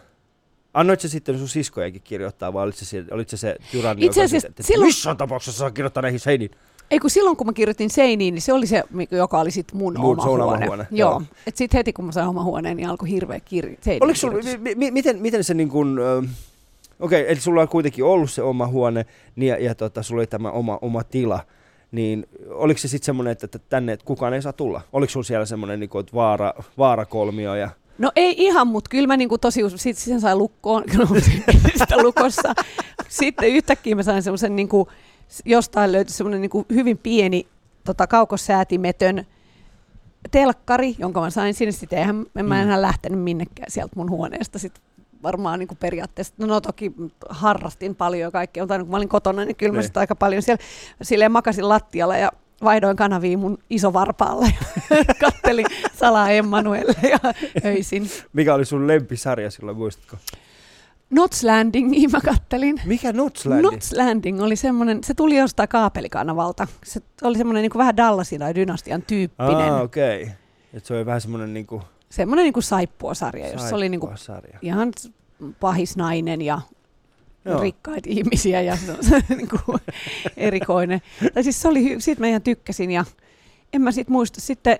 annoit sä sitten sun siskojenkin kirjoittaa, vai olit se, se, olit se, se tyranni, Itse joka asiassa sitten, että silloin- missään tapauksessa saa kirjoittaa näihin seiniin? Ei kun silloin kun mä kirjoitin seiniin, niin se oli se, mikä- joka oli sit mun, Mun- oma, sun oma huone. huone, Joo. joo. Et sit heti kun mä sain oma huoneen, niin alkoi hirveä kirja. Oliko sulla, mi, mi, miten, miten se niin kuin, äh, okei, okay, eli sulla on kuitenkin ollut se oma huone niin, ja, ja tota, sulla oli tämä oma, oma tila, niin oliko se sitten semmoinen, että, että tänne että kukaan ei saa tulla? Oliko sulla siellä semmoinen niin kuin, vaara, vaarakolmio ja No ei ihan, mutta kyllä mä niinku tosi sit sen sai lukkoon, sitä lukossa. Sitten yhtäkkiä mä sain semmoisen niinku jostain löytyi semmoinen niin hyvin pieni tota, kaukosäätimetön telkkari, jonka mä sain sinne. Sitten eihän, en mä Mm. enää lähtenyt minnekään sieltä mun huoneesta. Sitten varmaan niin kuin periaatteessa, no, no toki harrastin paljon kaikkea, mutta kun mä olin kotona, niin kyllä mä Niin. sitä aika paljon siellä silleen makasin lattialla ja vaihdoin kanavia mun isovarpaalle ja kattelin salaa Emmanuelle ja öisin. Mikä oli sun lempisarja silloin, muistatko? Nots Landing, mä kattelin. Mikä Notslandi? Nots Landing oli semmoinen, se tuli jostain kaapelikanavalta. Se oli semmoinen niin kuin vähän Dallasin tai Dynastian tyyppinen. Ah, okei. Okay. Et se oli vähän semmoinen niinku Semmoinen niin kuin saippuasarja, jossa oli niin kuin ihan pahis nainen ja Joo. rikkaita ihmisiä ja se on se niin kuin erikoinen. Tai siis se oli, siitä mä ihan tykkäsin ja en mä sit muista sitten,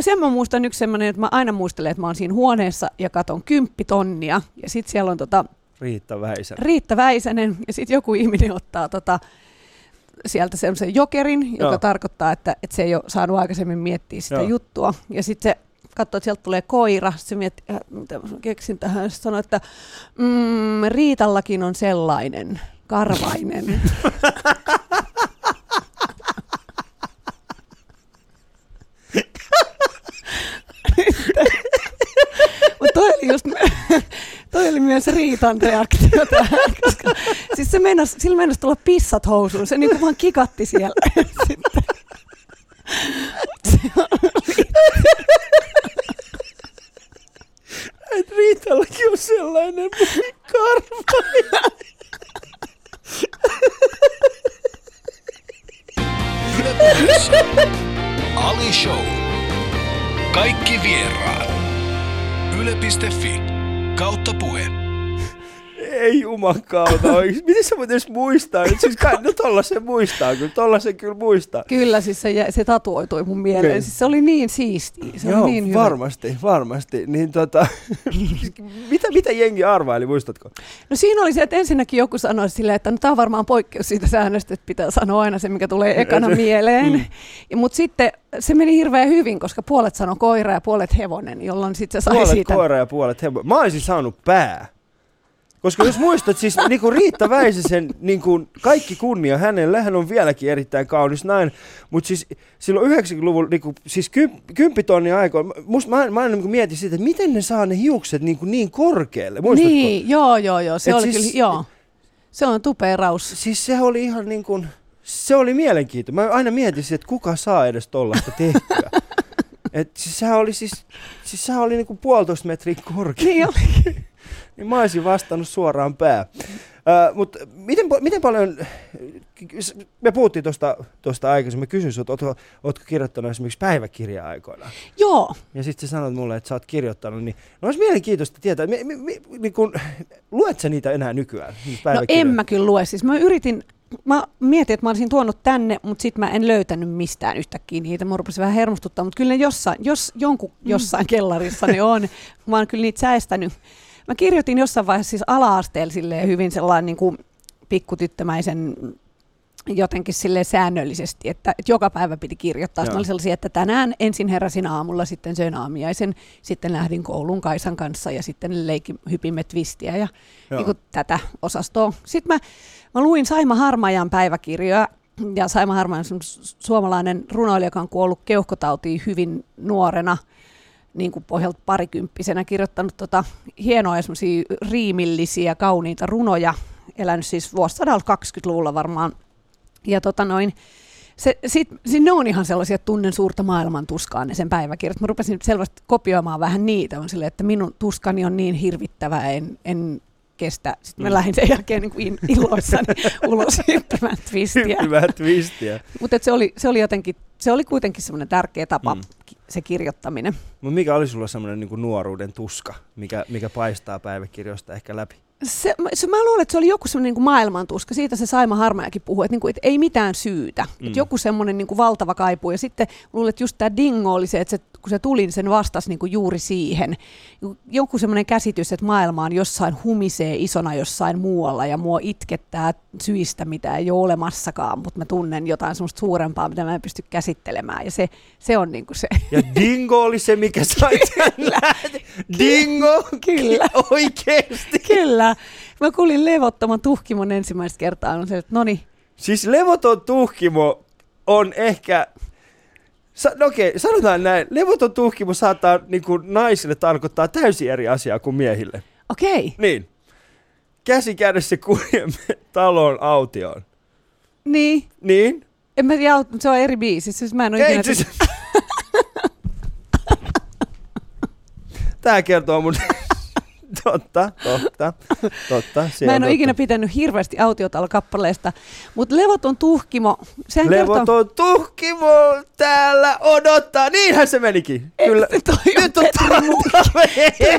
sen mä muistan yksi semmoinen, että mä aina muistelen, että mä oon siinä huoneessa ja katon kymppitonnia ja sitten siellä on tota Riitta Väisä. Riitta Väisänen ja sitten joku ihminen ottaa tota, sieltä semmoisen jokerin, joka Joo. tarkoittaa, että, että se ei ole saanut aikaisemmin miettiä sitä Joo. juttua. Ja sitten se katsoo, että sieltä tulee koira. Se miettii, äh, mitä mä keksin tähän. Sitten sanoo, että mm, Riitallakin on sellainen, karvainen. Mutta toi oli just, toi oli myös Riitan reaktio tähän, koska siis se meinas, sillä meinas tulla pissat housuun, se niinku vaan kikatti siellä. Sitten. Se oli- Et Riitallakin on sellainen karva. Ali Show. Kaikki vieraat. Yle.fi kautta puhe. Ei jumakauta oikeesti. Miten sä voit edes muistaa? Et Siis kai, no tollasen muistaa kyllä, tollasen kyllä muistaa. Kyllä, siis se, se tatuoitui mun mieleen. Kyllä. Siis se oli niin siisti. Se Joo, oli niin hyvä. varmasti, varmasti. Niin tota, mitä, mitä jengi arvaili, muistatko? No siinä oli se, että ensinnäkin joku sanoi silleen, että no, tämä on varmaan poikkeus siitä säännöstä, että pitää sanoa aina se, mikä tulee ekana Se- mieleen. Mm. Mutta sitten se meni hirveän hyvin, koska puolet sanoi koira ja puolet hevonen, jolloin sitten se sai Puolet siitä. koira ja puolet hevo. Mä olisin saanut pää. Koska jos muistat, siis niinku Riitta Väisäsen niinku, kaikki kunnia hänelle, hän on vieläkin erittäin kaunis nainen, mutta siis silloin 90-luvulla, niinku, siis ky, kymppitonnin aikoina, musta, mä, mä aina niinku mietin sitä, että miten ne saa ne hiukset niinku niin korkealle, muistatko? Niin, joo, joo, joo. Se Et oli siis- kyllä, joo. Se on tupeeraus. Siis se oli ihan niin kuin, se oli mielenkiintoinen. Mä aina mietin, sitä, että kuka saa edes tollaista tehtyä. Et siis sehän oli siis, siis sehän oli niinku puolitoista metriä korkea. Niin oli. Niin mä olisin vastannut suoraan pää. Uh, Mutta miten, miten paljon, me puhuttiin tuosta tosta aikaisemmin, mä kysyin sinulta, ootko, ootko kirjoittanut esimerkiksi päiväkirjaa aikoinaan? Joo, Ja sitten sä sanoit mulle, että sä oot kirjoittanut, niin no olisi mielenkiintoista tietää, mi, mi, mi, niin kun, luet sä niitä enää nykyään? niitä no en mä kyllä lue. Siis mä yritin, mä mietin, että mä olisin tuonut tänne, mutta sitten mä en löytänyt mistään yhtäkkiä niitä. Mä rupesin vähän hermostuttaa, mutta kyllä ne jossain, jos jonkun jossain kellarissa ne on. Mä oon kyllä niitä säästänyt. Mä kirjoitin jossain vaiheessa siis ala-asteella hyvin sellainen niin kuin pikkutyttömäisen jotenkin sille säännöllisesti, että, että joka päivä piti kirjoittaa. Sitten oli sellaisia, että tänään ensin heräsin aamulla, sitten söin aamiaisen, sitten lähdin kouluun Kaisan kanssa ja sitten leikin, hypimme twistiä ja Joo. niin kuin tätä osastoa. Sitten mä, mä luin Saima Harmajan päiväkirjoja ja Saima Harmajan on suomalainen runoilija, joka on kuollut keuhkotautiin hyvin nuorena, niin kuin pohjalta parikymppisenä, kirjoittanut tota hienoja semmoisia riimillisiä, kauniita runoja, elänyt siis vuosisadalla 20-luvulla varmaan. Ja tota noin, se, sit, sit ne on ihan sellaisia, että tunnen suurta maailman tuskaa ne sen päiväkirjat. Mä rupesin selvästi kopioimaan vähän niitä. On silleen, että minun tuskani on niin hirvittävä, en, en kestä. Sitten mä Mm. lähdin sen jälkeen niin kuin in- iloissani ulos hyppimään twistiä. Hyvää twistiä. Mutta se oli, se oli jotenkin, se oli kuitenkin semmoinen tärkeä tapa, Mm. Se kirjoittaminen. Mutta mikä oli sulla semmoinen niin nuoruuden tuska, mikä, mikä paistaa päiväkirjoista ehkä läpi? Se, mä- se, mä luulen, että se oli joku semmoinen niin maailmantuska. Siitä se Saima Harmajakin puhui, että, niin kuin, että ei mitään syytä. Mm. Että joku semmoinen niin kuin valtava kaipuu. Ja sitten luulen, että just tämä dingo oli se, että se, kun se tuli, niin sen vastasi niin kuin juuri siihen. Joku semmoinen käsitys, että maailma on jossain humisee isona jossain muualla ja mua itkettää syistä, mitä ei ole olemassakaan, mutta mä tunnen jotain semmoista suurempaa, mitä mä en pysty käsittelemään. Ja se, se on niin kuin se. Ja Dingo oli se, mikä sai. Dingo! Kyllä. Oikeesti! Kyllä. Mä kuulin levottoman tuhkimon ensimmäistä kertaa. On se, että no niin, Siis levoton tuhkimo on ehkä... Sa- no okei, sanotaan näin. Levoton tuhkimo saattaa niin kuin naisille tarkoittaa täysin eri asiaa kuin miehille. Okei, Niin. Käsi kädessä kuljemme talon autioon. niin. Niin? En mä tiedä, mutta se on eri biisi. Siis mä en ole Ei, ikinä... siis... Tää kertoo mun... totta, totta, totta. se Mä en ole totta. ikinä pitänyt hirveästi autiotalo-kappaleesta, mutta Levoton tuhkimo, sehän kertoo... Levoton tuhkimo täällä odottaa. Niinhän se menikin. Kyllä. Eikö se toi on Nyt on Petri Munkin,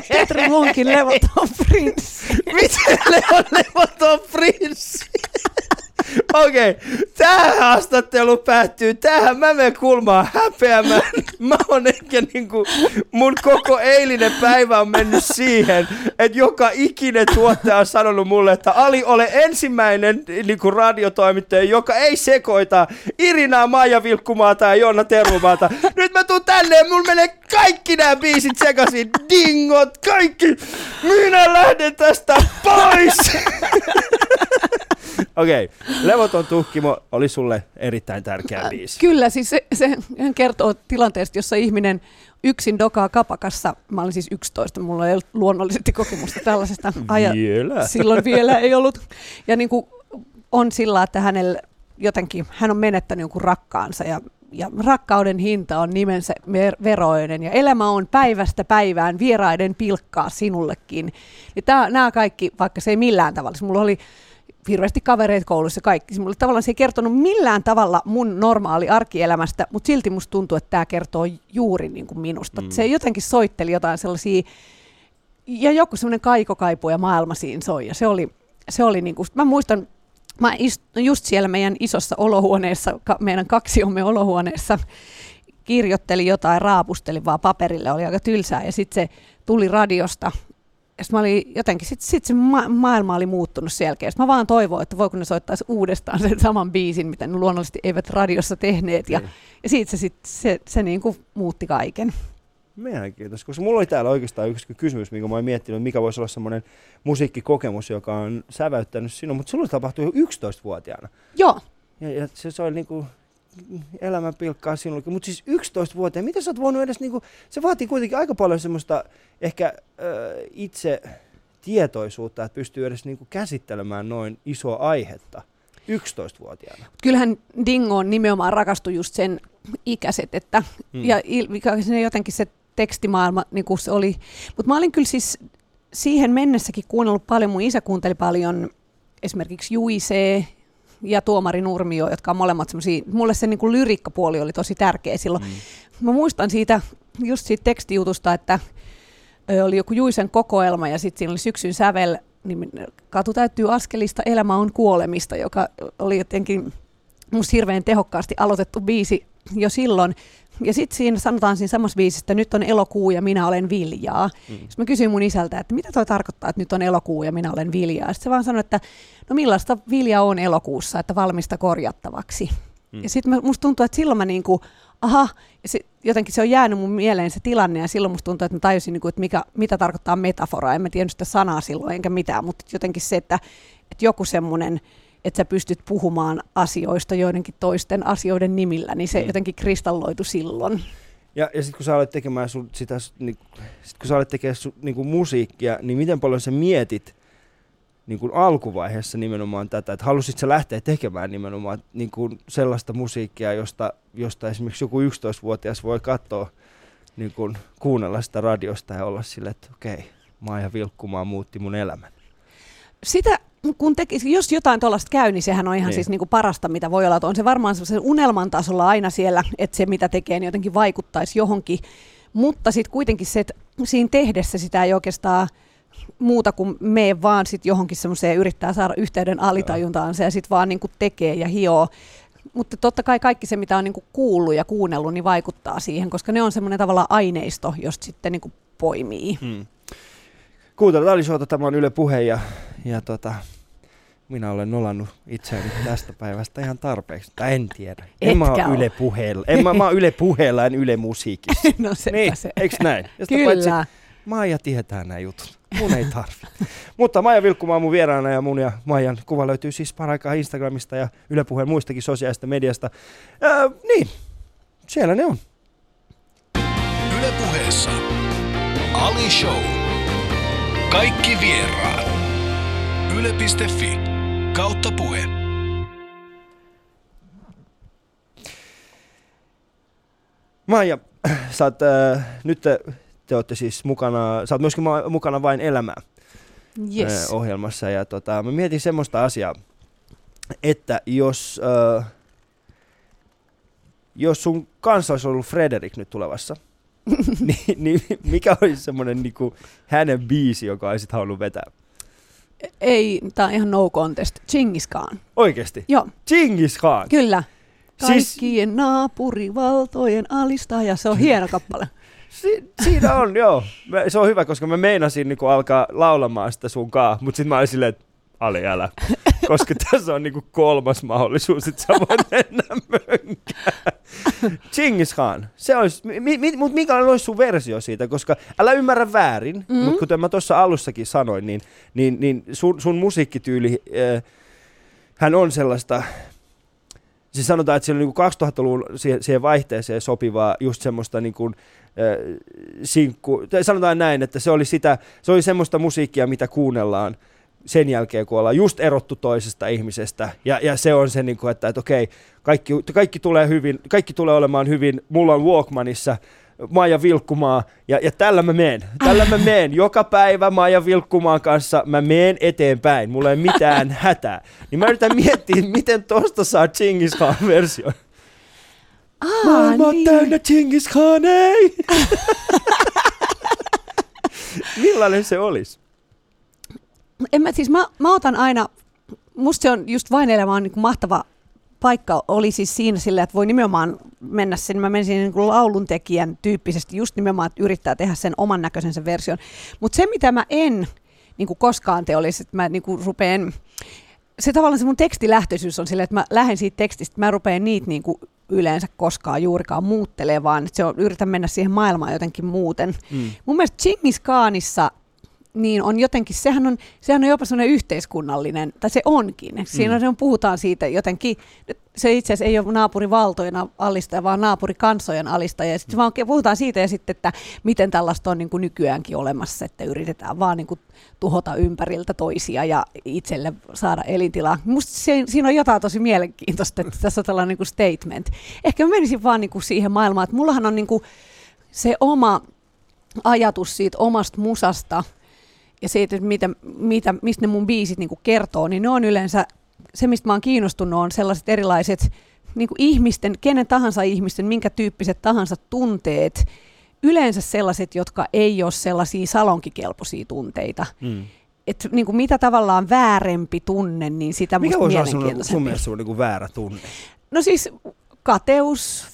Petri Munkin Levoton prinssi. Miten Leon Levoton prinssi? Okei, okay. haastattelu päättyy. Tähän mä menen kulmaan häpeämään. Mä oon ehkä niinku, mun koko eilinen päivä on mennyt siihen, että joka ikinen tuottaja on sanonut mulle, että Ali, ole ensimmäinen niinku radiotoimittaja, joka ei sekoita Irinaa, Maija Vilkkumaata ja Jonna Terumaata. Nyt mä tuun tänne ja mulla menee kaikki nämä biisit sekaisin. Dingot, kaikki. Minä lähden tästä pois. Okei, okay. Levoton tuhkimo oli sulle erittäin tärkeä biisi. Kyllä, siis se, se hän kertoo tilanteesta, jossa ihminen yksin dokaa kapakassa. Mä olin siis 11, mulla ei ollut luonnollisesti kokemusta tällaisesta. Aja, Vielä. silloin vielä ei ollut. Ja niin kuin on sillä, että hänellä jotenkin, hän on menettänyt jonkun rakkaansa ja, ja rakkauden hinta on nimensä ver- veroinen ja elämä on päivästä päivään vieraiden pilkkaa sinullekin. Niin tää, nämä kaikki, vaikka se ei millään tavalla, siis mulla oli hirveästi kavereita koulussa kaikki. Mulle tavallaan se ei kertonut millään tavalla mun normaali arkielämästä, mutta silti musta tuntuu, että tämä kertoo juuri niin kuin minusta. Mm. Se jotenkin soitteli jotain sellaisia, ja joku semmoinen kaikokaipu ja maailma siinä soi. Ja se oli, se oli niin kuin, mä muistan, mä ist, just siellä meidän isossa olohuoneessa, ka, meidän kaksiomme olohuoneessa, kirjoittelin jotain, raapustelin vaan paperille, oli aika tylsää. Ja sitten se tuli radiosta ja sit mä olin jotenkin, sitten sit se ma- maailma oli muuttunut selkeästi. Mä vaan toivoin, että voiko ne soittaisi uudestaan sen saman biisin, mitä ne luonnollisesti eivät radiossa tehneet. Ja, Niin. ja siitä se, sit, se, se niin kuin muutti kaiken. Mielenkiintoista, koska mulla oli täällä oikeastaan yksi kysymys, minkä mä oon miettinyt, mikä voisi olla semmoinen musiikkikokemus, joka on säväyttänyt sinua, mutta sulla tapahtui jo 11-vuotiaana. Joo, Ja, ja se, se oli niinku elämän pilkkaa sinullekin. Mutta siis 11-vuotiaana, miten sä oot voinut edes niinku, se vaatii kuitenkin aika paljon semmoista ehkä ö, itse tietoisuutta, että pystyy edes niinku käsittelemään noin isoa aihetta 11-vuotiaana. kyllähän Dingoon nimenomaan rakastui just sen ikäiset, että Mm. ja il, jotenkin se tekstimaailma niin kuin se oli. Mutta mä olin kyllä siis siihen mennessäkin kuunnellut paljon, mun isä kuunteli paljon esimerkiksi Juisee ja Tuomari Nurmio, jotka on molemmat semmoisia, mulle se niin kuin lyrikkapuoli oli tosi tärkeä silloin. Mm. Mä muistan siitä, just siitä tekstijutusta, että oli joku Juisen kokoelma ja sitten siinä oli syksyn sävel, niin katu täyttyy askelista, elämä on kuolemista, joka oli jotenkin musta hirveän tehokkaasti aloitettu biisi jo silloin. Ja sitten siinä sanotaan siinä samassa biisissä, että nyt on elokuu ja minä olen viljaa. Mm. Sitten mä kysyin mun isältä, että mitä toi tarkoittaa, että nyt on elokuu ja minä olen viljaa. Sitten se vaan sanoi, että no millaista viljaa on elokuussa, että valmista korjattavaksi. Mm. Ja sitten musta tuntuu, että silloin mä niinku, aha, ja se, jotenkin se on jäänyt mun mieleen se tilanne, ja silloin musta tuntuu, että mä tajusin, niinku, että mikä, mitä tarkoittaa metafora. En mä tiennyt sitä sanaa silloin, enkä mitään, mutta jotenkin se, että, että joku semmoinen, että sä pystyt puhumaan asioista joidenkin toisten asioiden nimillä, niin se Mm. jotenkin kristalloitu silloin. Ja, ja sitten kun sä alet tekemään sun, sitä, niin, sit kun sä alet tekemään sun, niin kuin musiikkia, niin miten paljon sä mietit niin kuin alkuvaiheessa nimenomaan tätä, että halusit sä lähteä tekemään nimenomaan niin kuin sellaista musiikkia, josta, josta esimerkiksi joku 11-vuotias voi katsoa, niin kuin kuunnella sitä radiosta ja olla silleen, että okei, Maija Vilkkumaa muutti mun elämän. Sitä, kun tekisi, jos jotain tuollaista käy, niin sehän on ihan Niin. niin. siis niinku parasta, mitä voi olla. Että on se varmaan semmoisen unelman tasolla aina siellä, että se mitä tekee, niin jotenkin vaikuttaisi johonkin. Mutta sitten kuitenkin se, että siinä tehdessä sitä ei oikeastaan muuta kuin mene vaan sit johonkin semmoiseen yrittää saada yhteyden alitajuntaansa ja sitten vaan niinku tekee ja hioo. Mutta totta kai kaikki se, mitä on niinku kuullut ja kuunnellut, niin vaikuttaa siihen, koska ne on semmoinen tavallaan aineisto, josta sitten niinku poimii. Hmm. Kuuntelut Alisuota, tämä on Yle Puhe ja, ja tota, minä olen nolannut itseäni tästä päivästä ihan tarpeeksi. Tai en tiedä. En mä ole oo. Yle Puheella. En mä, mä oon Yle Puheella, en Yle Musiikissa. no sepä niin, se. eiks näin? Ja sitä Kyllä. Paitsi, Maija tietää nämä jutut. Mun ei tarvi. Mutta Maija Vilkkumaa on mun vieraana ja mun ja Maijan kuva löytyy siis paraikaa Instagramista ja Yle Puheen muistakin sosiaalista mediasta. Ää, niin, siellä ne on. Yle puheessa Ali Show. Kaikki vieraat. Yle.fi kautta puhe. Maija, sä oot, äh, nyt te, te olette siis mukana, sä oot myöskin ma- mukana Vain elämää Yes. äh, ohjelmassa. Ja tota, mä mietin semmoista asiaa, että jos, äh, jos sun kanssa olisi ollut Frederik nyt tulevassa, niin, niin mikä olisi semmoinen niinku, hänen biisi, joka olisit halunnut vetää? Ei, tää on ihan no contest. Chingis Khan. Oikeesti? Joo, Genghis Khan. kyllä. Siis- Kaikkien naapurivaltojen alistaja. Se on hieno kappale. Si- siinä on, joo. Se on hyvä, koska mä meinasin niinku alkaa laulamaan sitä sun kaa, mutta sitten mä olin silleen, että Ali, älä. Koska tässä on niinku kolmas mahdollisuus, että sä voit mennä mönkään. Genghis Khan, se olisi, mi, mi, mutta minkälainen olisi sun versio siitä, koska älä ymmärrä väärin, Mhm. mm-hmm. mutta kuten mä tuossa alussakin sanoin, niin, niin, niin sun, sun musiikkityyli, äh, hän on sellaista, siis sanotaan, että siellä on niin 2000-luvun siihen, siihen vaihteeseen sopivaa just semmoista niin kuin, äh, sinkku, tai sanotaan näin, että se oli, sitä, se oli semmoista musiikkia, mitä kuunnellaan sen jälkeen, kun ollaan just erottu toisesta ihmisestä. Ja, ja se on se, niin kuin, että, että okei, kaikki, kaikki, tulee hyvin, kaikki tulee olemaan hyvin. Mulla on Walkmanissa Maija Vilkkumaa, ja, ja tällä mä meen. Tällä mä meen. Joka päivä Maija Vilkkumaan kanssa mä meen eteenpäin. Mulla ei mitään hätää. Niin mä yritän miettiä, miten tosta saa Genghis Khan versio. Ah, Maailma on täynnä ei! Millainen se olisi? En mä, siis mä, mä otan aina, musta se on just vain elämä on niin kuin mahtava paikka oli siis siinä sillä, että voi nimenomaan mennä sen, mä menisin niin kuin lauluntekijän tyyppisesti just nimenomaan, että yrittää tehdä sen oman näköisen sen version. Mutta se, mitä mä en niin kuin koskaan te olisi, että mä niin kuin rupeen, se tavallaan se mun tekstilähtöisyys on silleen, että mä lähden siitä tekstistä, mä rupeen niitä niin kuin yleensä koskaan juurikaan muuttelemaan, vaan että se on, yritän mennä siihen maailmaan jotenkin muuten. Mm. Mun mielestä Genghis Khanissa niin on jotenkin, sehän on, sehän on jopa semmoinen yhteiskunnallinen, tai se onkin. Siinä Mm. mm. on, puhutaan siitä jotenkin, se itse asiassa ei ole naapurivaltojen alistaja, vaan naapurikansojen alistaja. Ja sitten vaan puhutaan siitä ja sitten, että miten tällaista on niin kuin nykyäänkin olemassa, että yritetään vaan niin kuin tuhota ympäriltä toisia ja itselle saada elintilaa. Musta se, siinä on jotain tosi mielenkiintoista, että tässä on tällainen niin kuin statement. Ehkä mä menisin vaan niin kuin siihen maailmaan, että mullahan on niin kuin se oma ajatus siitä omasta musasta ja siitä, että mitä, mitä, mistä ne mun biisit niin kuin kertoo, niin ne on yleensä, se mistä mä oon kiinnostunut on sellaiset erilaiset niin kuin ihmisten, kenen tahansa ihmisten, minkä tyyppiset tahansa tunteet, yleensä sellaiset, jotka ei ole sellaisia salonkikelpoisia tunteita. Mm. Että niin kuin mitä tavallaan väärempi tunne, niin sitä Mikä musta voisi olla sun, sun mielenkiintoisempi. mielestä sun niinku väärä tunne? No siis kateus,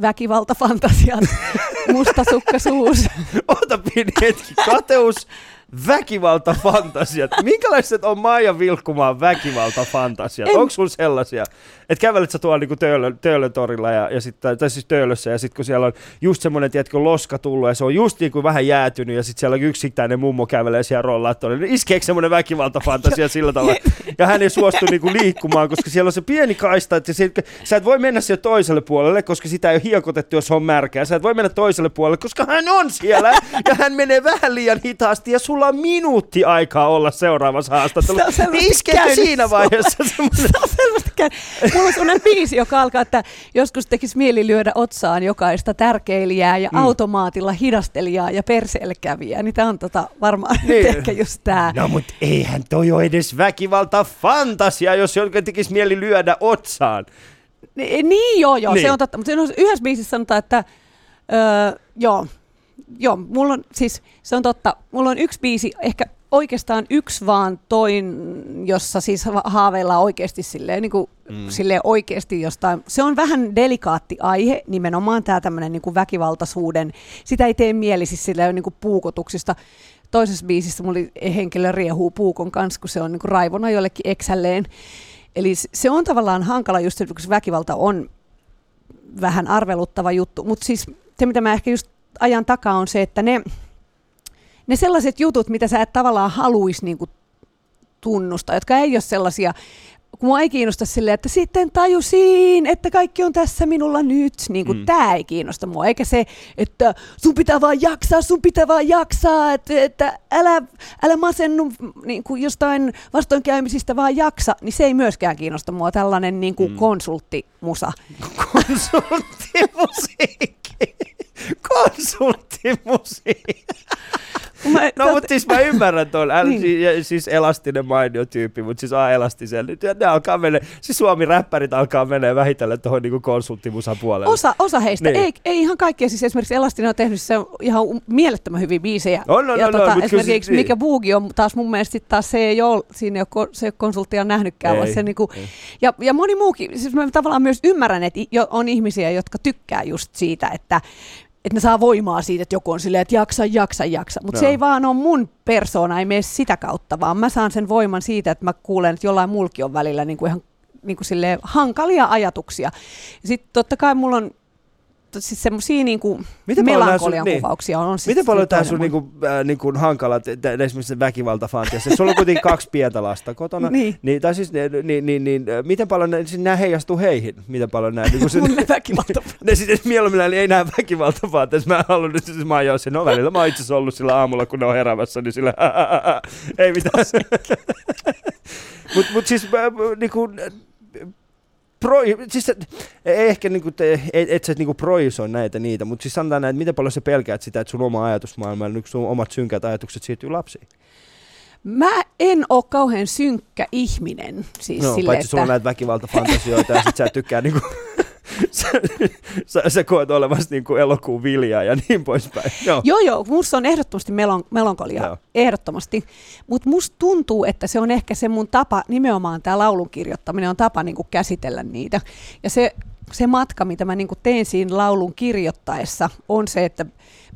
väkivaltafantasiat, mustasukkaisuus. Ota pieni hetki. Kateus, väkivaltafantasiat. Minkälaiset on Maija Vilkkumaan väkivaltafantasiat? En- Onko sun sellaisia? Että kävelet sä tuolla niinku Töölön, Töölön torilla, ja, ja sit, tai siis Töölössä, ja sitten kun siellä on just semmoinen, tiedätkö, loska tullut, ja se on just niinku vähän jäätynyt, ja sitten siellä on yksittäinen mummo kävelee siellä rollaattorilla, niin iskeekö semmoinen väkivaltafantasia sillä tavalla? Ja hän ei suostu niinku liikkumaan, koska siellä on se pieni kaista, että se, sä et voi mennä siellä toiselle puolelle, koska sitä ei ole hiekotettu, jos on märkää. Sä et voi mennä toiselle puolelle, koska hän on siellä, ja hän menee vähän liian hitaasti, ja sulla on minuutti aikaa olla seuraavassa haastattelussa. Se on selvästi Niin iskeekö käynyt siinä vaiheessa semmoinen... Se on selvästi käy. Mulla on sellainen biisi, joka alkaa, että joskus tekisi mieli lyödä otsaan jokaista tärkeilijää ja Mm. automaatilla hidastelijaa ja perseelle kävijää. Niin tämä on tota, varmaan Niin. niin. ehkä just tämä. No mut eihän toi ole edes väkivalta fantasia, jos jonkun tekisi mieli lyödä otsaan. Ni, niin joo, joo, Niin. niin. se on totta. Mutta yhdessä biisissä sanotaan, että öö, joo, joo, mulla on siis, se on totta. Mulla on yksi biisi, ehkä oikeastaan yksi vaan toin, jossa siis ha- haaveillaan oikeasti silleen, niin kuin, Mm. silleen oikeasti jostain. Se on vähän delikaatti aihe, nimenomaan tämä tämmöinen niin kuin väkivaltaisuuden. Sitä ei tee mieli siis silleen niin kuin puukotuksista. Toisessa biisissä mulla oli henkilö riehuu puukon kanssa, kun se on niin kuin raivona jollekin eksälleen. Eli se on tavallaan hankala just, se, kun väkivalta on vähän arveluttava juttu. Mutta siis se, mitä mä ehkä just ajan takaa, on se, että ne, ne sellaiset jutut, mitä sä et tavallaan haluaisi niin kuin tunnustaa, jotka ei ole sellaisia, kun mua ei kiinnosta silleen, että sitten tajusin, että kaikki on tässä minulla nyt, niin kuin mm. tämä ei kiinnosta mua, eikä se, että sun pitää vaan jaksaa, sun pitää vaan jaksaa, että, että älä, älä masennu niin kuin jostain vastoinkäymisistä, vaan jaksa, niin se ei myöskään kiinnosta mua, tällainen niin kuin mm. konsulttimusa. Konsulttimusiikki. Konsulttimusiikki. Mä, No tot- mutta siis mä ymmärrän tuon, äl, Niin. niin. siis, siis elastinen mainio tyyppi, mutta siis on elastisen. Nyt ne alkaa mennä, siis Suomi-räppärit alkaa mennä vähitellen tuohon niinku konsulttimusan puolelle. Osa, osa heistä, Niin. ei, ei ihan kaikkia, siis esimerkiksi Elastinen on tehnyt se ihan mielettömän hyviä biisejä. On, on, ja on, tota, on, esimerkiksi siis- Mikä Boogie on taas mun mielestä taas se ei ole, siinä ei ole, se ei ole konsulttia nähnytkään, vaan Ei, se niinku, ei. ja, ja moni muukin, siis mä tavallaan myös ymmärrän, että on ihmisiä, jotka tykkää just siitä, että että ne saa voimaa siitä, että joku on silleen, että jaksa, jaksa, jaksa. Mutta se Joo. ei vaan ole mun persoona, ei mene sitä kautta, vaan mä saan sen voiman siitä, että mä kuulen, että jollain muullakin on välillä niin kuin ihan niin kuin silleen hankalia ajatuksia. Sitten totta kai mulla on siis semmoisia niin Miten nää melankolian sun- niin. kuvauksia on. on sit Miten paljon tämä sun niinku, äh, niinku hankalat, t- esimerkiksi se väkivaltafantasia, sulla on kuitenkin kaksi pientä lasta kotona, Niin. niin, tai siis, niin, niin, niin, niin, äh, miten paljon ne, siis nämä heijastuu heihin, miten paljon nämä, niin se, Mun väkivalta. ne sitten mieluummin eli ei näe väkivaltafantasia, mä en halunnut, siis mä oon no välillä mä oon itse asiassa ollut sillä aamulla, kun ne on heräämässä, niin sillä ei mitään. Mutta mut siis äh, niinku, pro, siis et- ehkä niinku te, et, et sä niinku projisoi näitä niitä, mutta siis sanotaan näin, että miten paljon sä pelkäät sitä, että sun oma ajatusmaailma ja sun omat synkät ajatukset siirtyy lapsiin. Mä en ole kauhean synkkä ihminen. Siis No, sille, paitsi sulla on että... näitä väkivaltafantasioita ja sit sä tykkää niinku, sä, sä, sä koet olevasti niinku elokuun viljaa ja niin poispäin. Joo. Joo, joo, musta on ehdottomasti melon, melankolia, Joo. ehdottomasti. Mutta musta tuntuu, että se on ehkä se mun tapa, nimenomaan tämä laulun kirjoittaminen on tapa niinku käsitellä niitä. Ja se, se matka, mitä mä niinku teen siinä laulun kirjoittaessa, on se, että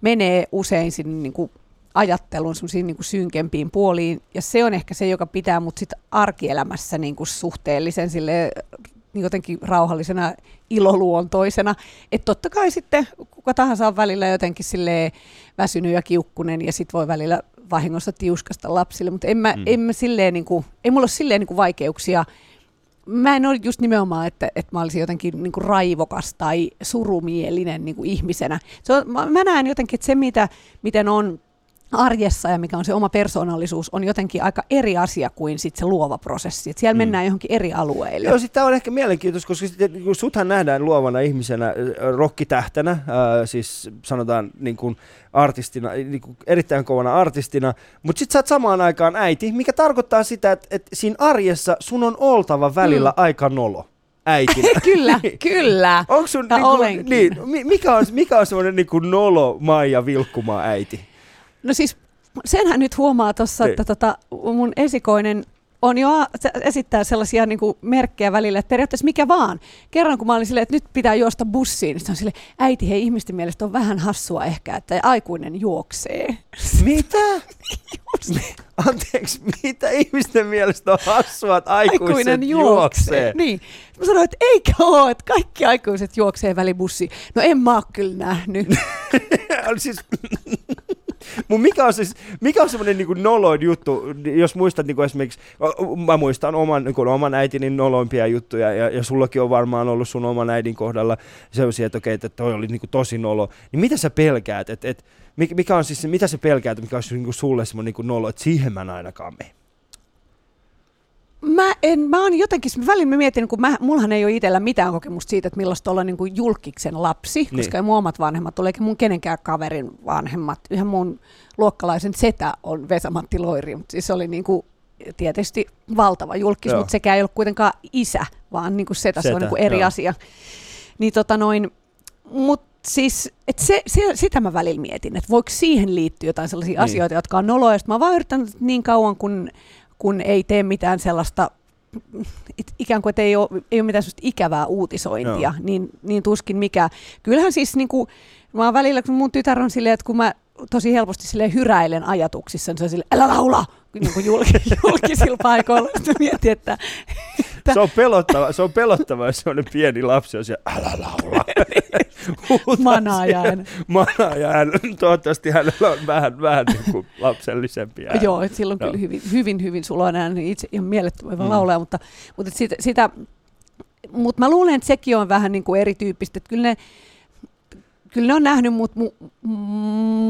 menee usein sinne niinku ajattelun semmoisiin niinku synkempiin puoliin. Ja se on ehkä se, joka pitää mut sit arkielämässä niinku suhteellisen sille niin jotenkin rauhallisena iloluontoisena. Että totta kai sitten kuka tahansa on välillä jotenkin silleen väsynyt ja kiukkunen ja sit voi välillä vahingossa tiuskasta lapsille, mutta en mä, Mm. en mä silleen niinku, ei mulla ole silleen niinku vaikeuksia. Mä en ole just nimenomaan, että, että mä olisin jotenkin niinku raivokas tai surumielinen niinku ihmisenä. Se on, mä, mä näen jotenkin, että se mitä, miten on arjessa ja mikä on se oma persoonallisuus, on jotenkin aika eri asia kuin sit se luova prosessi. Et siellä Mm. mennään johonkin eri alueille. Joo, sitten on ehkä mielenkiintoista, koska sit, kun suthan nähdään luovana ihmisenä, äh, rokkitähtänä, äh, siis sanotaan niin kuin artistina, niin kuin erittäin kovana artistina, mutta sitten sä oot samaan aikaan äiti, mikä tarkoittaa sitä, että, että siinä arjessa sun on oltava välillä mm. aika nolo äitinä. kyllä, Niin. kyllä. Onko sun, Ja niin kuin, olenkin. niin, mi- mikä on, mikä on semmoinen niin kuin nolo Maija Vilkkumaa äiti? No siis senhän nyt huomaa tuossa, Niin. että tota, mun esikoinen on jo esittää sellaisia niin kuin merkkejä välillä, että periaatteessa mikä vaan. Kerran kun mä olin silleen, että nyt pitää juosta bussiin, niin se on sille, äiti, hei ihmisten mielestä on vähän hassua ehkä, että aikuinen juoksee. Mitä? Anteeksi, mitä ihmisten mielestä on hassua, että aikuiset juoksee? Niin. Mä sanoin, että eikä ole, että kaikki aikuiset juoksee välibussiin. No en mä oo kyllä nähnyt. siis, Mun mikä on, siis, mikä on semmoinen niin noloin juttu, jos muistat niin esimerkiksi, mä muistan oman, niin kuin oman äitini noloimpia juttuja, ja, ja sullakin on varmaan ollut sun oman äidin kohdalla sellaisia, että okei, että toi oli niin kuin tosi nolo, niin mitä sä pelkäät, että et, mik- mikä on siis, mitä sä pelkäät, mikä olisi niin kuin sulle semmoinen niin kuin nolo, että siihen mä en ainakaan mene. Mä, en, mä oon jotenkin, välillä mä mietin, kun mä, mullahan ei ole itsellä mitään kokemusta siitä, että millaista olla niin kuin julkiksen lapsi, Niin. koska ei mun omat vanhemmat ole, eikä mun kenenkään kaverin vanhemmat. Yhden mun luokkalaisen setä on Vesa-Matti Loiri, mutta siis se oli niin kuin, tietysti valtava julkis, Joo. mutta sekään ei ollut kuitenkaan isä, vaan niin kuin setä, se Setä, on niin kuin eri joo. asia. Niin tota noin, mut siis, et se, se, sitä mä välillä mietin, että voiko siihen liittyä jotain sellaisia Niin. asioita, jotka on noloja. Mä oon vaan yrittänyt niin kauan, kun, kun ei tee mitään sellaista, ikään kuin, että ei ole, ei ole mitään sellaista ikävää uutisointia, Joo. niin, niin tuskin mikä. Kyllähän siis niin kuin, mä oon välillä, kun mun tytär on silleen, että kun mä tosi helposti silleen hyräilen ajatuksissa, niin se on silleen, älä laula, niin kuin julk, julkisilla paikoilla. Sitten mietin, että Se on pelottava, se on pelottava, jos semmoinen pieni lapsi on siellä, älä laula. huutaisi Manaaja äänen. Manaaja äänen. Toivottavasti hänellä on vähän, vähän niin kuin lapsellisempi ääni. Joo, että silloin Joo. kyllä hyvin, hyvin, hyvin suloinen ääni, niin itse ihan mielettömän Mm. laulaja, mutta, mutta sitä, sitä mutta mä luulen, että sekin on vähän niin kuin erityyppistä, että kyllä ne, kyllä ne on nähnyt mut mu, mu,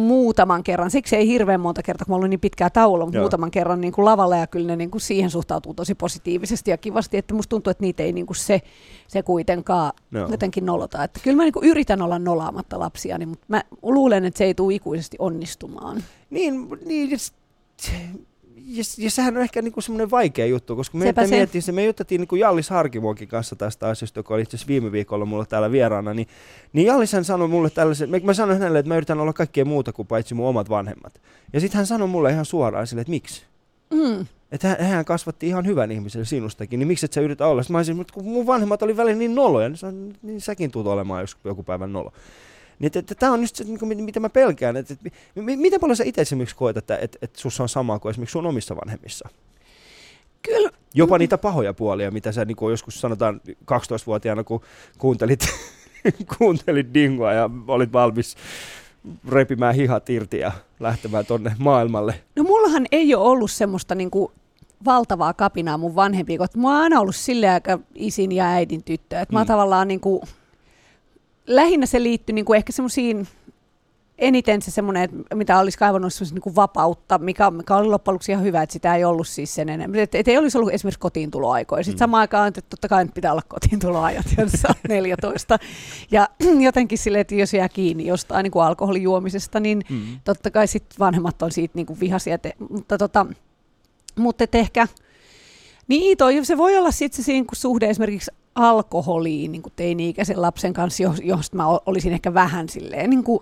muutaman kerran, siksi ei hirveän monta kertaa, kun mä ollut niin pitkää tauolla, mutta Joo. muutaman kerran niin kuin lavalla ja kyllä ne niin kuin siihen suhtautuu tosi positiivisesti ja kivasti, että musta tuntuu, että niitä ei niin kuin se, se kuitenkaan Joo. jotenkin nolota. Että kyllä mä niin kuin yritän olla nolaamatta lapsia, mutta mä luulen, että se ei tule ikuisesti onnistumaan. Niin, niin ja, ja, sehän on ehkä niinku semmoinen vaikea juttu, koska me Sepä se. miettii, se. me jutettiin niinku Jallis Harkivuokin kanssa tästä asiasta, joka oli itse viime viikolla mulla täällä vieraana, niin, niin Jallis hän sanoi mulle tällaisen, mä, mä sanoin hänelle, että mä yritän olla kaikkea muuta kuin paitsi mun omat vanhemmat. Ja sitten hän sanoi mulle ihan suoraan sille, että miksi? Mm. Että hän, hän kasvatti ihan hyvän ihmisen sinustakin, niin miksi et sä yritä olla? Sitten mä olisin, kun mun vanhemmat oli välillä niin noloja, niin, on, niin säkin tulet olemaan jos joku päivän nolo. Niin, että, tämä on just se, niin kuin, mit- mitä mä pelkään. Että, että, mi- miten paljon sä itse esimerkiksi koet, että, että, että sussa on sama kuin esimerkiksi sun omissa vanhemmissa? Kyllä, Jopa niitä pahoja puolia, mitä sä niin kuin joskus sanotaan 12-vuotiaana, kun kuuntelit, kuuntelit Dingoa ja olit valmis repimään hihat irti ja lähtemään tonne maailmalle. No mullahan ei ole ollut semmoista niinku valtavaa kapinaa mun vanhempiin, koska mä oon aina ollut silleen aika isin ja äidin tyttö. Et mä oon Mm. tavallaan niinku, lähinnä se liittyi niinku ehkä semmoisiin, eniten se semmoinen, että mitä olisi kaivannut niinku vapautta, mikä, mikä oli loppujen lopuksi ihan hyvä, että sitä ei ollut siis sen enemmän. Et, et ei olisi ollut esimerkiksi kotiintuloaikoja. Sitten Mm. samaan aikaan, että totta kai nyt pitää olla kotiintuloajat, jos oot 14. Ja jotenkin silleen, että jos jää kiinni jostain niin kuin alkoholijuomisesta, niin Mm. totta kai sit vanhemmat on siitä niinku vihaisia, te, mutta, tota, mutta ehkä, niin toi, se voi olla sitten se niinku suhde esimerkiksi alkoholiin niin teini-ikäisen lapsen kanssa, jos- josta mä olisin ehkä vähän silleen niin kuin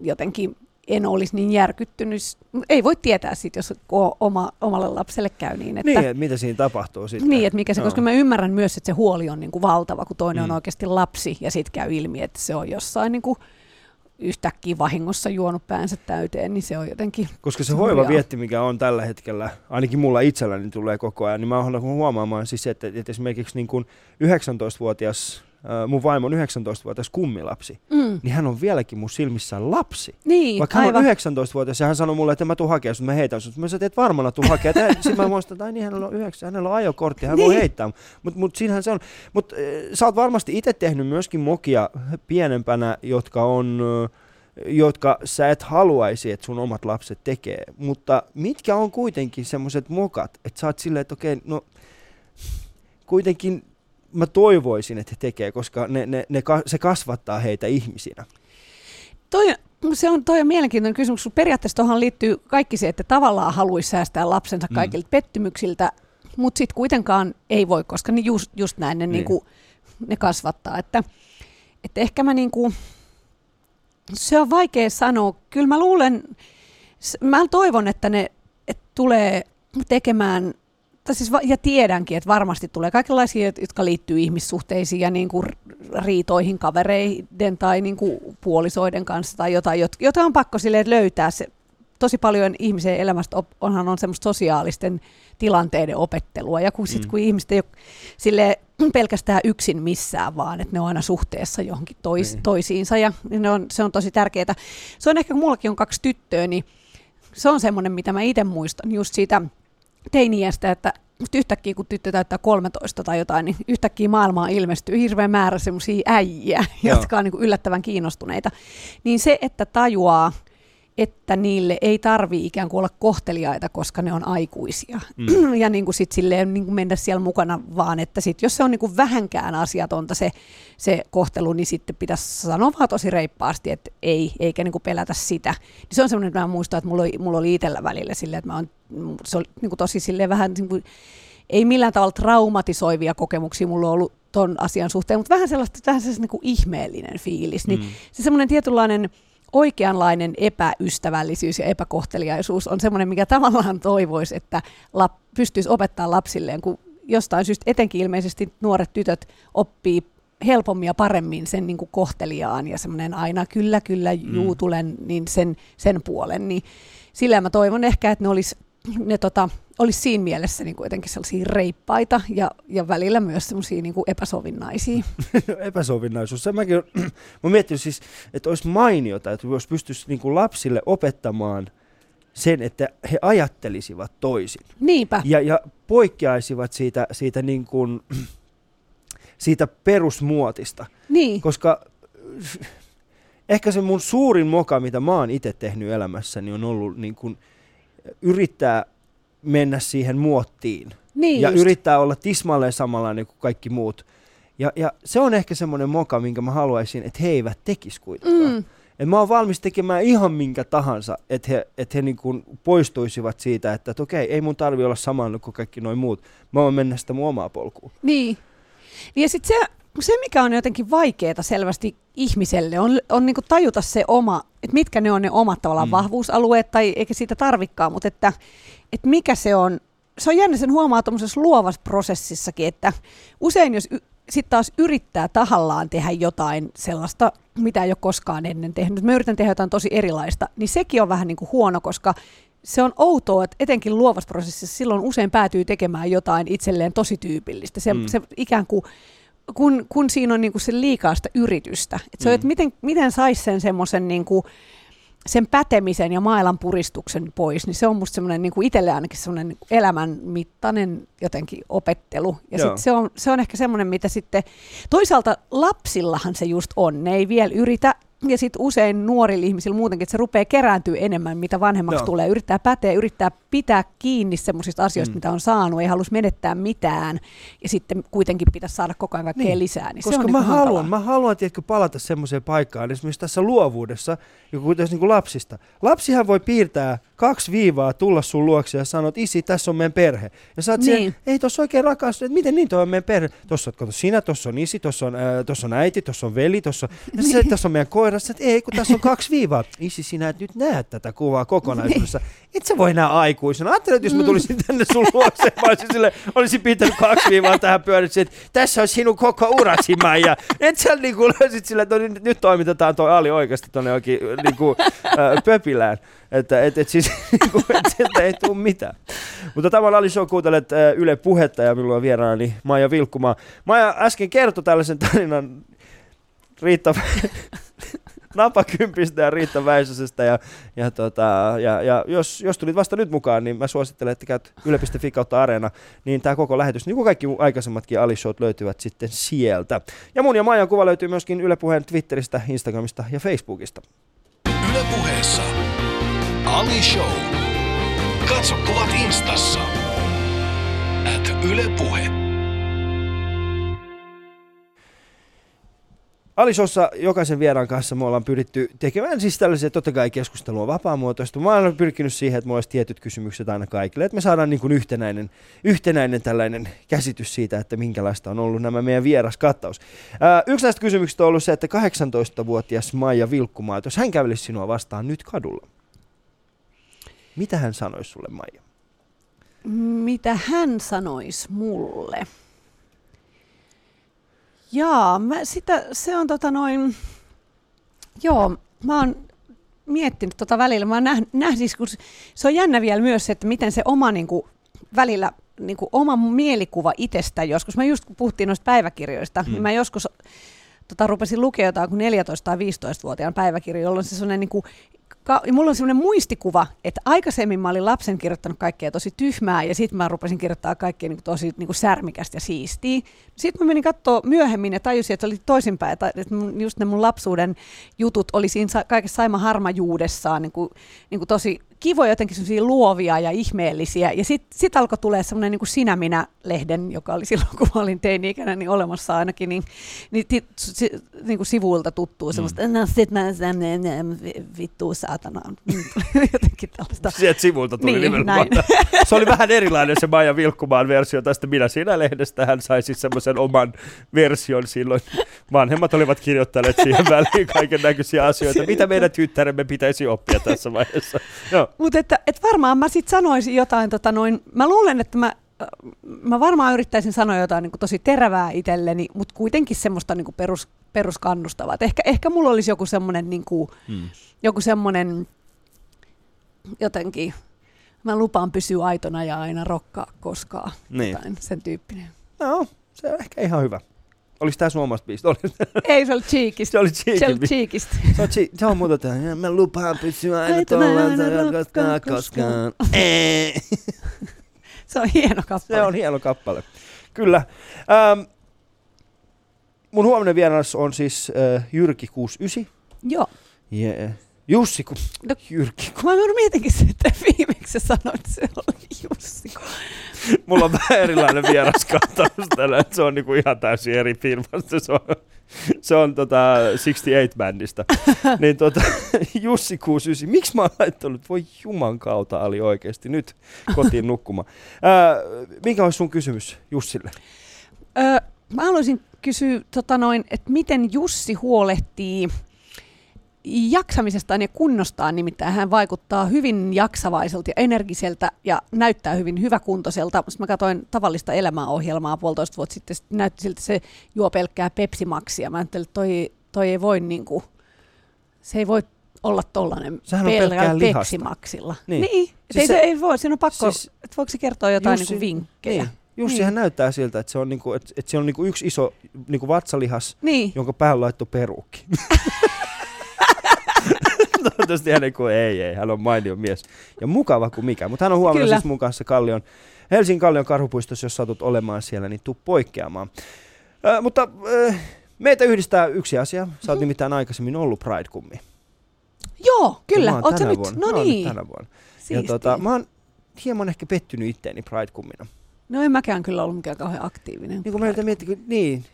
jotenkin en olisi niin järkyttynyt. Ei voi tietää sit, jos oma, omalle lapselle käy niin, että, Niin, että mitä siinä tapahtuu sitten. niin, että mikä se, Joo. koska mä ymmärrän myös, että se huoli on niin kuin valtava, kun toinen Mm. on oikeasti lapsi ja sitten käy ilmi, että se on jossain niin kuin yhtäkkiä vahingossa juonut päänsä täyteen, niin se on jotenkin Koska se hoiva vietti, mikä on tällä hetkellä, ainakin mulla itselläni tulee koko ajan, niin mä oon huomaamaan siis, että, että esimerkiksi niin kuin 19-vuotias, äh, mun vaimo on 19-vuotias kummilapsi, Mm. niin hän on vieläkin mun silmissään lapsi. Niin, Vaikka hän aivan. on 19-vuotias ja hän sanoi mulle, että mä tuun hakemaan sut, mä heitän sut. Mä sanoin, että et varmana tuu hakemaan. Sitten mä muistan, että ai niin, hänellä on, 9, hänellä on ajokortti, hän voi Niin. heittää. Mutta mut siinähän se on. Mutta äh, sä oot varmasti itse tehnyt myöskin mokia pienempänä, jotka on äh, jotka sä et haluaisi, että sun omat lapset tekee. Mutta mitkä on kuitenkin semmoiset mokat, että sä oot silleen, että okei, no kuitenkin mä toivoisin, että he tekee, koska ne, ne, ne, se kasvattaa heitä ihmisinä. Toi, se on, toi on mielenkiintoinen kysymys. kun Periaatteessa tuohon liittyy kaikki se, että tavallaan haluaisi säästää lapsensa Mm. kaikilta pettymyksiltä, mutta sitten kuitenkaan ei voi, koska ne just, just näin ne, Niin. niin. Niinku, ne kasvattaa. Että, että ehkä mä niinku, se on vaikea sanoa. Kyllä mä luulen, mä toivon, että ne et tulee tekemään tai siis, ja tiedänkin, että varmasti tulee kaikenlaisia, jot- jotka liittyy ihmissuhteisiin ja niin kuin riitoihin kavereiden tai niin kuin puolisoiden kanssa tai jotain, jot- jota on pakko silleen löytää. Se, tosi paljon ihmisen elämästä onhan on semmoista sosiaalisten tilanteiden opettelua. Ja kun, sit, Mm. kun ihmiset ei ole sille pelkästään yksin missään, vaan että ne on aina suhteessa johonkin tois, Niin. toisiinsa ja ne on, se on tosi tärkeää. Se on ehkä, kun mullakin on kaksi tyttöä, niin se on semmoinen, mitä mä itse muistan just siitä teiniästä, että just yhtäkkiä kun tyttö täyttää 13 tai jotain, niin yhtäkkiä maailmaan ilmestyy hirveä määrä semmoisia äijiä, Joo. jotka on niin yllättävän kiinnostuneita. Niin se, että tajuaa, että niille ei tarvi ikään kuin olla kohteliaita, koska ne on aikuisia. Mm. ja niin kuin sit silleen niin kuin mennä siellä mukana, vaan että sit, jos se on niin kuin vähänkään asiatonta se, se kohtelu, niin sitten pitäisi sanoa vaan tosi reippaasti, että ei, eikä niin kuin pelätä sitä. Niin se on semmoinen, että mä muistan, että mulla oli, mulla oli itsellä välillä silleen, että mä on, se oli niin kuin tosi silleen vähän niin kuin, ei millään tavalla traumatisoivia kokemuksia mulla on ollut ton asian suhteen, mutta vähän sellaista, vähän sellaista niin kuin ihmeellinen fiilis. Niin Mm. se semmoinen tietynlainen oikeanlainen epäystävällisyys ja epäkohteliaisuus on semmoinen, mikä tavallaan toivoisi, että lap, pystyisi opettaa lapsilleen, kun jostain syystä etenkin ilmeisesti nuoret tytöt oppii helpommin ja paremmin sen niin kuin kohteliaan ja semmoinen aina kyllä, kyllä, juu, Mm. tulen, niin sen, sen puolen. Niin sillä mä toivon ehkä, että ne olisi ne tota, olisi siinä mielessä niin kuin jotenkin sellaisia reippaita ja, ja välillä myös semmoisia niin kuin epäsovinnaisia. Epäsovinnaisuus. Se mäkin, mä miettinyt siis, että olisi mainiota, että jos pystyisi niin kuin lapsille opettamaan sen, että he ajattelisivat toisin. Niinpä. Ja, ja poikkeaisivat siitä, siitä, niin kuin, siitä perusmuotista. Niin. Koska ehkä se mun suurin moka, mitä mä oon itse tehnyt elämässäni, on ollut niin kuin yrittää mennä siihen muottiin. Niin ja just. yrittää olla tismalleen samanlainen kuin kaikki muut. Ja, ja se on ehkä semmoinen moka, minkä mä haluaisin, että he eivät tekisi kuitenkaan. Mm. Et mä oon valmis tekemään ihan minkä tahansa, että he, et he niin kuin poistuisivat siitä, että, että okei, ei mun tarvi olla samanlainen kuin kaikki noin muut. Mä voin mennä sitä mun omaa polkuun. Niin. Niin ja sitten se, se, mikä on jotenkin vaikeaa selvästi ihmiselle, on, on niinku tajuta se oma, että mitkä ne on ne omat tavallaan Mm. vahvuusalueet, tai eikä siitä tarvikaan, mutta että, että mikä se on. Se on jännä, sen huomaa tuommoisessa luovassa prosessissakin, että usein jos y- sitten taas yrittää tahallaan tehdä jotain sellaista, mitä ei ole koskaan ennen tehnyt, mä yritän tehdä jotain tosi erilaista, niin sekin on vähän niin kuin huono, koska se on outoa, että etenkin luovassa prosessissa silloin usein päätyy tekemään jotain itselleen tosi tyypillistä. Se, mm. se ikään kuin, kun, kun siinä on niin kuin se liikaa sitä yritystä. Et se on, Mm. että miten, miten saisi sen semmoisen niin kuin, sen pätemisen ja mailan puristuksen pois, niin se on musta semmoinen niin itselle ainakin semmoinen niin kuin elämän mittainen jotenkin opettelu. Ja Joo. sit se, on, se on ehkä semmoinen, mitä sitten, toisaalta lapsillahan se just on, ne ei vielä yritä, ja sitten usein nuorilla ihmisillä muutenkin, että se rupeaa kerääntyä enemmän, mitä vanhemmaksi Joo. tulee. Yrittää päteä, yrittää pitää kiinni semmoisista asioista, Mm. mitä on saanut, ei halus menettää mitään, ja sitten kuitenkin pitäisi saada koko ajan kaikkea Niin, lisää. Niin se Koska on mä niinku haluan, hankalaa. mä haluan tiedätkö, palata semmoiseen paikkaan, esimerkiksi tässä luovuudessa, joku niin kuin lapsista. Lapsihan voi piirtää kaksi viivaa, tulla sun luokse ja sanoa, että isi, tässä on meidän perhe. Ja sä oot niin. Niin. ei tossa oikein rakas, että miten niin toi on meidän perhe. Tossa on, kato, sinä, tossa on isi, tossa on, tossa on äiti, tossa on veli, tossa se, tässä on meidän koira. Sä, että ei, kun tässä on kaksi viivaa. Isi, sinä et nyt näe tätä kuvaa kokonaisuudessa. Et sä voi nähdä aikuisena. Ajattelin, että jos mä tulisin tänne sun luokse, mä olisin, sille, olisin pitänyt kaksi viivaa tähän pyörissä, että tässä on sinun koko urasi, Maija. Et sä niinku löysit sille, että no, nyt, nyt toimitetaan toi Ali oikeasti tonne jokin niinku, äh, pöpilään. Että et, et siis, niinku, et sieltä ei tule mitään. Mutta on Ali Show, kuuntelet äh, Yle Puhetta ja minulla on vieraani Maija Vilkkumaa. Maija äsken kertoi tällaisen tarinan Riitta, napakympistä ja Riitta Väisösestä. Ja, ja, tota, ja, ja jos, jos tulit vasta nyt mukaan, niin mä suosittelen, että käyt yle.fi kautta areena, niin tämä koko lähetys, niin kuin kaikki aikaisemmatkin Ali Showt löytyvät sitten sieltä. Ja mun ja Maijan kuva löytyy myöskin Yle Puheen Twitteristä, Instagramista ja Facebookista. Yle puheessa Ali Show. Katso kuvat instassa. At Yle Puhe. Alisossa jokaisen vieraan kanssa me ollaan pyritty tekemään siis tällaisia, totta kai keskustelua vapaamuotoista. Mä olen pyrkinyt siihen, että mulla olisi tietyt kysymykset aina kaikille, että me saadaan niin kuin yhtenäinen, yhtenäinen tällainen käsitys siitä, että minkälaista on ollut nämä meidän vieraskattaus. Ää, yksi näistä kysymyksistä on ollut se, että 18-vuotias Maija Vilkkumaa, jos hän kävelisi sinua vastaan nyt kadulla, mitä hän sanoisi sulle, Maija? Mitä hän sanoisi mulle? Jaa, mä sitä, se on tota noin, joo, mä oon miettinyt tota välillä, mä oon nähnyt, nähnyt kun se- on jännä vielä myös että miten se oma niin kuin, välillä niin kuin, oma mielikuva itsestä joskus, mä just kun puhuttiin noista päiväkirjoista, Mm. mm. niin mä joskus tota, rupesin lukea jotain kuin 14- tai 15-vuotiaan päiväkirja, jolloin se sellainen niin kuin, ka- mulla on sellainen muistikuva, että aikaisemmin mä olin lapsen kirjoittanut kaikkea tosi tyhmää ja sitten mä rupesin kirjoittaa kaikkea niin tosi niin kuin särmikästä ja siistiä. Sitten mä menin katsoa myöhemmin ja tajusin, että se oli toisinpäin, että just ne mun lapsuuden jutut oli siinä sa- kaikessa Saima harmajuudessaan niin kuin, niin kuin tosi kivoja, jotenkin sellaisia luovia ja ihmeellisiä. Ja sitten sit alkoi tulee semmoinen niin kuin Sinä minä-lehden, joka oli silloin, kun mä olin teini-ikäinen, niin olemassa ainakin, niin, niin, ti, si, niin kuin sivuilta tuttuu semmoista, no sit mä semmoinen vittu saatana. jotenkin tällaista. Sieltä sivulta tuli Niin, nimenomaan. Se oli vähän erilainen se Maija Vilkkumaan versio tästä Minä sinä lehdestä. Hän sai siis semmoisen oman version silloin. Vanhemmat olivat kirjoittaneet siihen väliin kaiken näköisiä asioita. Mitä meidän tyttäremme pitäisi oppia tässä vaiheessa? Joo. Mutta että, et varmaan mä sitten sanoisin jotain, tota noin, mä luulen, että mä, äh, mä varmaan yrittäisin sanoa jotain niin kuin tosi terävää itselleni, mutta kuitenkin semmoista niin kuin perus, peruskannustavaa. Et ehkä, ehkä mulla olisi joku semmoinen, niin kuin, Hmm. joku semmoinen jotenkin, Mä lupaan pysyä aitona ja aina rokkaa koskaan. Niin. Jotain sen tyyppinen. No, se on ehkä ihan hyvä. Oliko tämä sun omasta biisistä? Oli, Ei, se oli cheekistä. se oli Se oli cheekistä. Se on, chi- se on muuta tämä. Mä lupaan pysyä aina tuolla, aina koskaan. Se on hieno kappale. Se on hieno kappale. Kyllä. Ähm, mun huominen vieras on siis äh, Jyrki 69. Joo. Yeah. Jussi, ku, No- Jyrki. Kun mä mietinkin sitä, että sä sanoit, että se oli Jussi. Mulla on vähän erilainen vieras kattaus tällä, että se on niinku ihan täysin eri firmasta. Se on, se on tota 68-bändistä. niin tota, Jussi 69. Miksi mä oon laittanut? Voi juman kautta Ali oikeasti nyt kotiin nukkumaan. Ää, mikä olisi sun kysymys Jussille? Öö, mä haluaisin kysyä, tota noin, että miten Jussi huolehtii jaksamisestaan ja kunnostaan, nimittäin hän vaikuttaa hyvin jaksavaiselta ja energiseltä ja näyttää hyvin hyväkuntoiselta. Sitten mä katsoin tavallista elämäohjelmaa puolitoista vuotta sitten, sit näytti siltä, että se juo pelkkää Pepsi-maksia. Mä ajattelin, että toi, toi ei voi niinku, se ei voi olla tollainen lihasta. Pepsi-maksilla. Niin. niin. Siis ei, se- se, ei voi, siinä on pakko, siis- että voiko se kertoa jotain Jussi- niinku vinkkejä. Niin. Jussihan Niin. näyttää siltä, että se on, niinku, että, että se on niinku yksi iso niinku vatsalihas, Niin. jonka päällä laittu peruukki. Toivottavasti hän ei, kun ei, ei, hän on mainio mies. Ja mukava kuin mikä. Mutta hän on huomenna Kyllä. siis mun kanssa Kallion, Helsingin Kallion karhupuistossa, jos satut olemaan siellä, niin tuu poikkeamaan. Ö, mutta ö, meitä yhdistää yksi asia. Sä oot nimittäin aikaisemmin ollut Pride-kummi. Joo, kyllä. Ja mä oon Oot sä nyt? vuonna. No Mä niin. tänä vuonna. Ja Siistiä. tota, mä oon hieman ehkä pettynyt itteeni Pride-kummina. No en mäkään kyllä ollut mikään kauhean aktiivinen. Niin kuin mä yritän miettiä, kun, niin.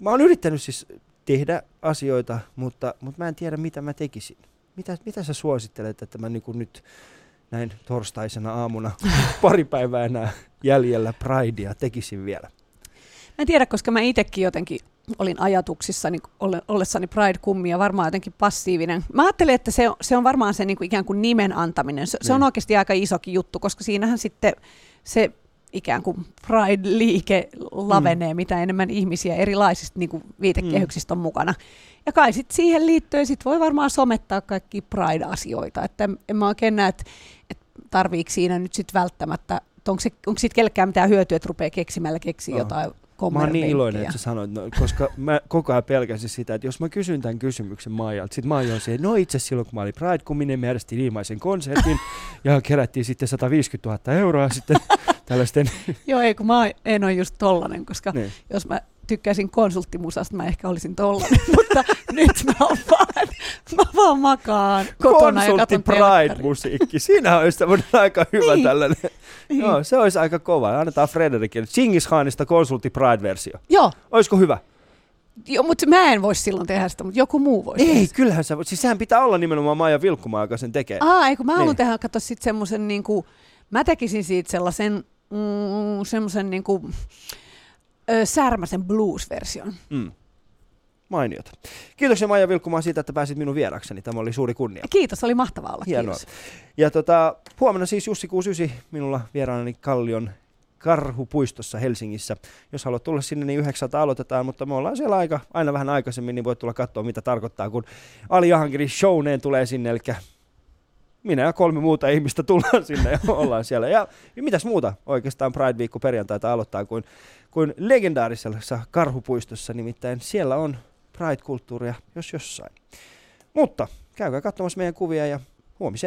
Mä oon yrittänyt siis tehdä asioita, mutta, mutta mä en tiedä mitä mä tekisin. Mitä, mitä sä suosittelet, että mä niin nyt näin torstaisena aamuna pari päivää enää jäljellä Pridea tekisin vielä? Mä en tiedä, koska mä itsekin jotenkin olin ajatuksissani olle- ollessani Pride-kummia, varmaan jotenkin passiivinen. Mä ajattelin, että se on, se on varmaan se niin kuin ikään kuin nimen antaminen. Se, se on Niin. oikeasti aika isokin juttu, koska siinähän sitten se ikään kuin Pride-liike lavenee, mm. mitä enemmän ihmisiä erilaisista niin kuin viitekehyksistä on mukana. Ja kai sitten siihen liittyen sit voi varmaan somettaa kaikki Pride-asioita. Että en, mä oikein näe, että, että tarviiko siinä nyt sitten välttämättä, onko, se, onko siitä kellekään mitään hyötyä, että rupeaa keksimällä keksiä Joo. jotain Mä oon niin iloinen, että sä sanoit, no, koska mä koko ajan pelkäsin sitä, että jos mä kysyn tämän kysymyksen Maijalta, sit Maija on se, no itse asiassa silloin kun mä olin Pride-kumminen, me järjestin ilmaisen konsertin ja kerättiin sitten 150 000 euroa sitten tällaisten, Joo, ei kun mä en ole just tollanen, koska niin. jos mä tykkäisin konsulttimusasta, mä ehkä olisin tollanen, mutta nyt mä, oon vaan, mä vaan makaan kotona ja Konsultti telkkaria. Pride-musiikki. Siinä olisi aika hyvä Niin. tällainen. Niin. Joo, se olisi aika kova. Annetaan Frederikille. Chingis Khanista konsultti Pride-versio. Joo, Olisiko hyvä? jo, mutta mä en voisi silloin tehdä sitä, mutta joku muu voisi. tehdä Ei, sitä. kyllähän se, siis sehän pitää olla nimenomaan Maija Vilkkumaa, joka sen tekee. Aa, ei kun mä haluan Niin. tehdä, katso sitten semmoisen, niin kuin, mä tekisin siitä sellaisen, mm, semmoisen niin kuin, ö, särmäsen blues-version. Mm. Mainiota. Kiitoksia Maija Vilkkumaa siitä, että pääsit minun vierakseni. Tämä oli suuri kunnia. Kiitos, oli mahtavaa olla. Hienoa. Kiitos. Ja tota, huomenna siis Jussi 69 minulla vieraanani Kallion Karhupuistossa Helsingissä. Jos haluat tulla sinne, niin 900 aloitetaan, mutta me ollaan siellä aika, aina vähän aikaisemmin, niin voit tulla katsoa, mitä tarkoittaa, kun Ali Jahankiri showneen tulee sinne, eli minä ja kolme muuta ihmistä tullaan sinne ja ollaan siellä. Ja, ja mitäs muuta oikeastaan Pride-viikko perjantaita aloittaa kuin, kuin legendaarisessa Karhupuistossa, nimittäin siellä on Pride-kulttuuria, jos jossain. Mutta käykää katsomassa meidän kuvia ja huomiseen.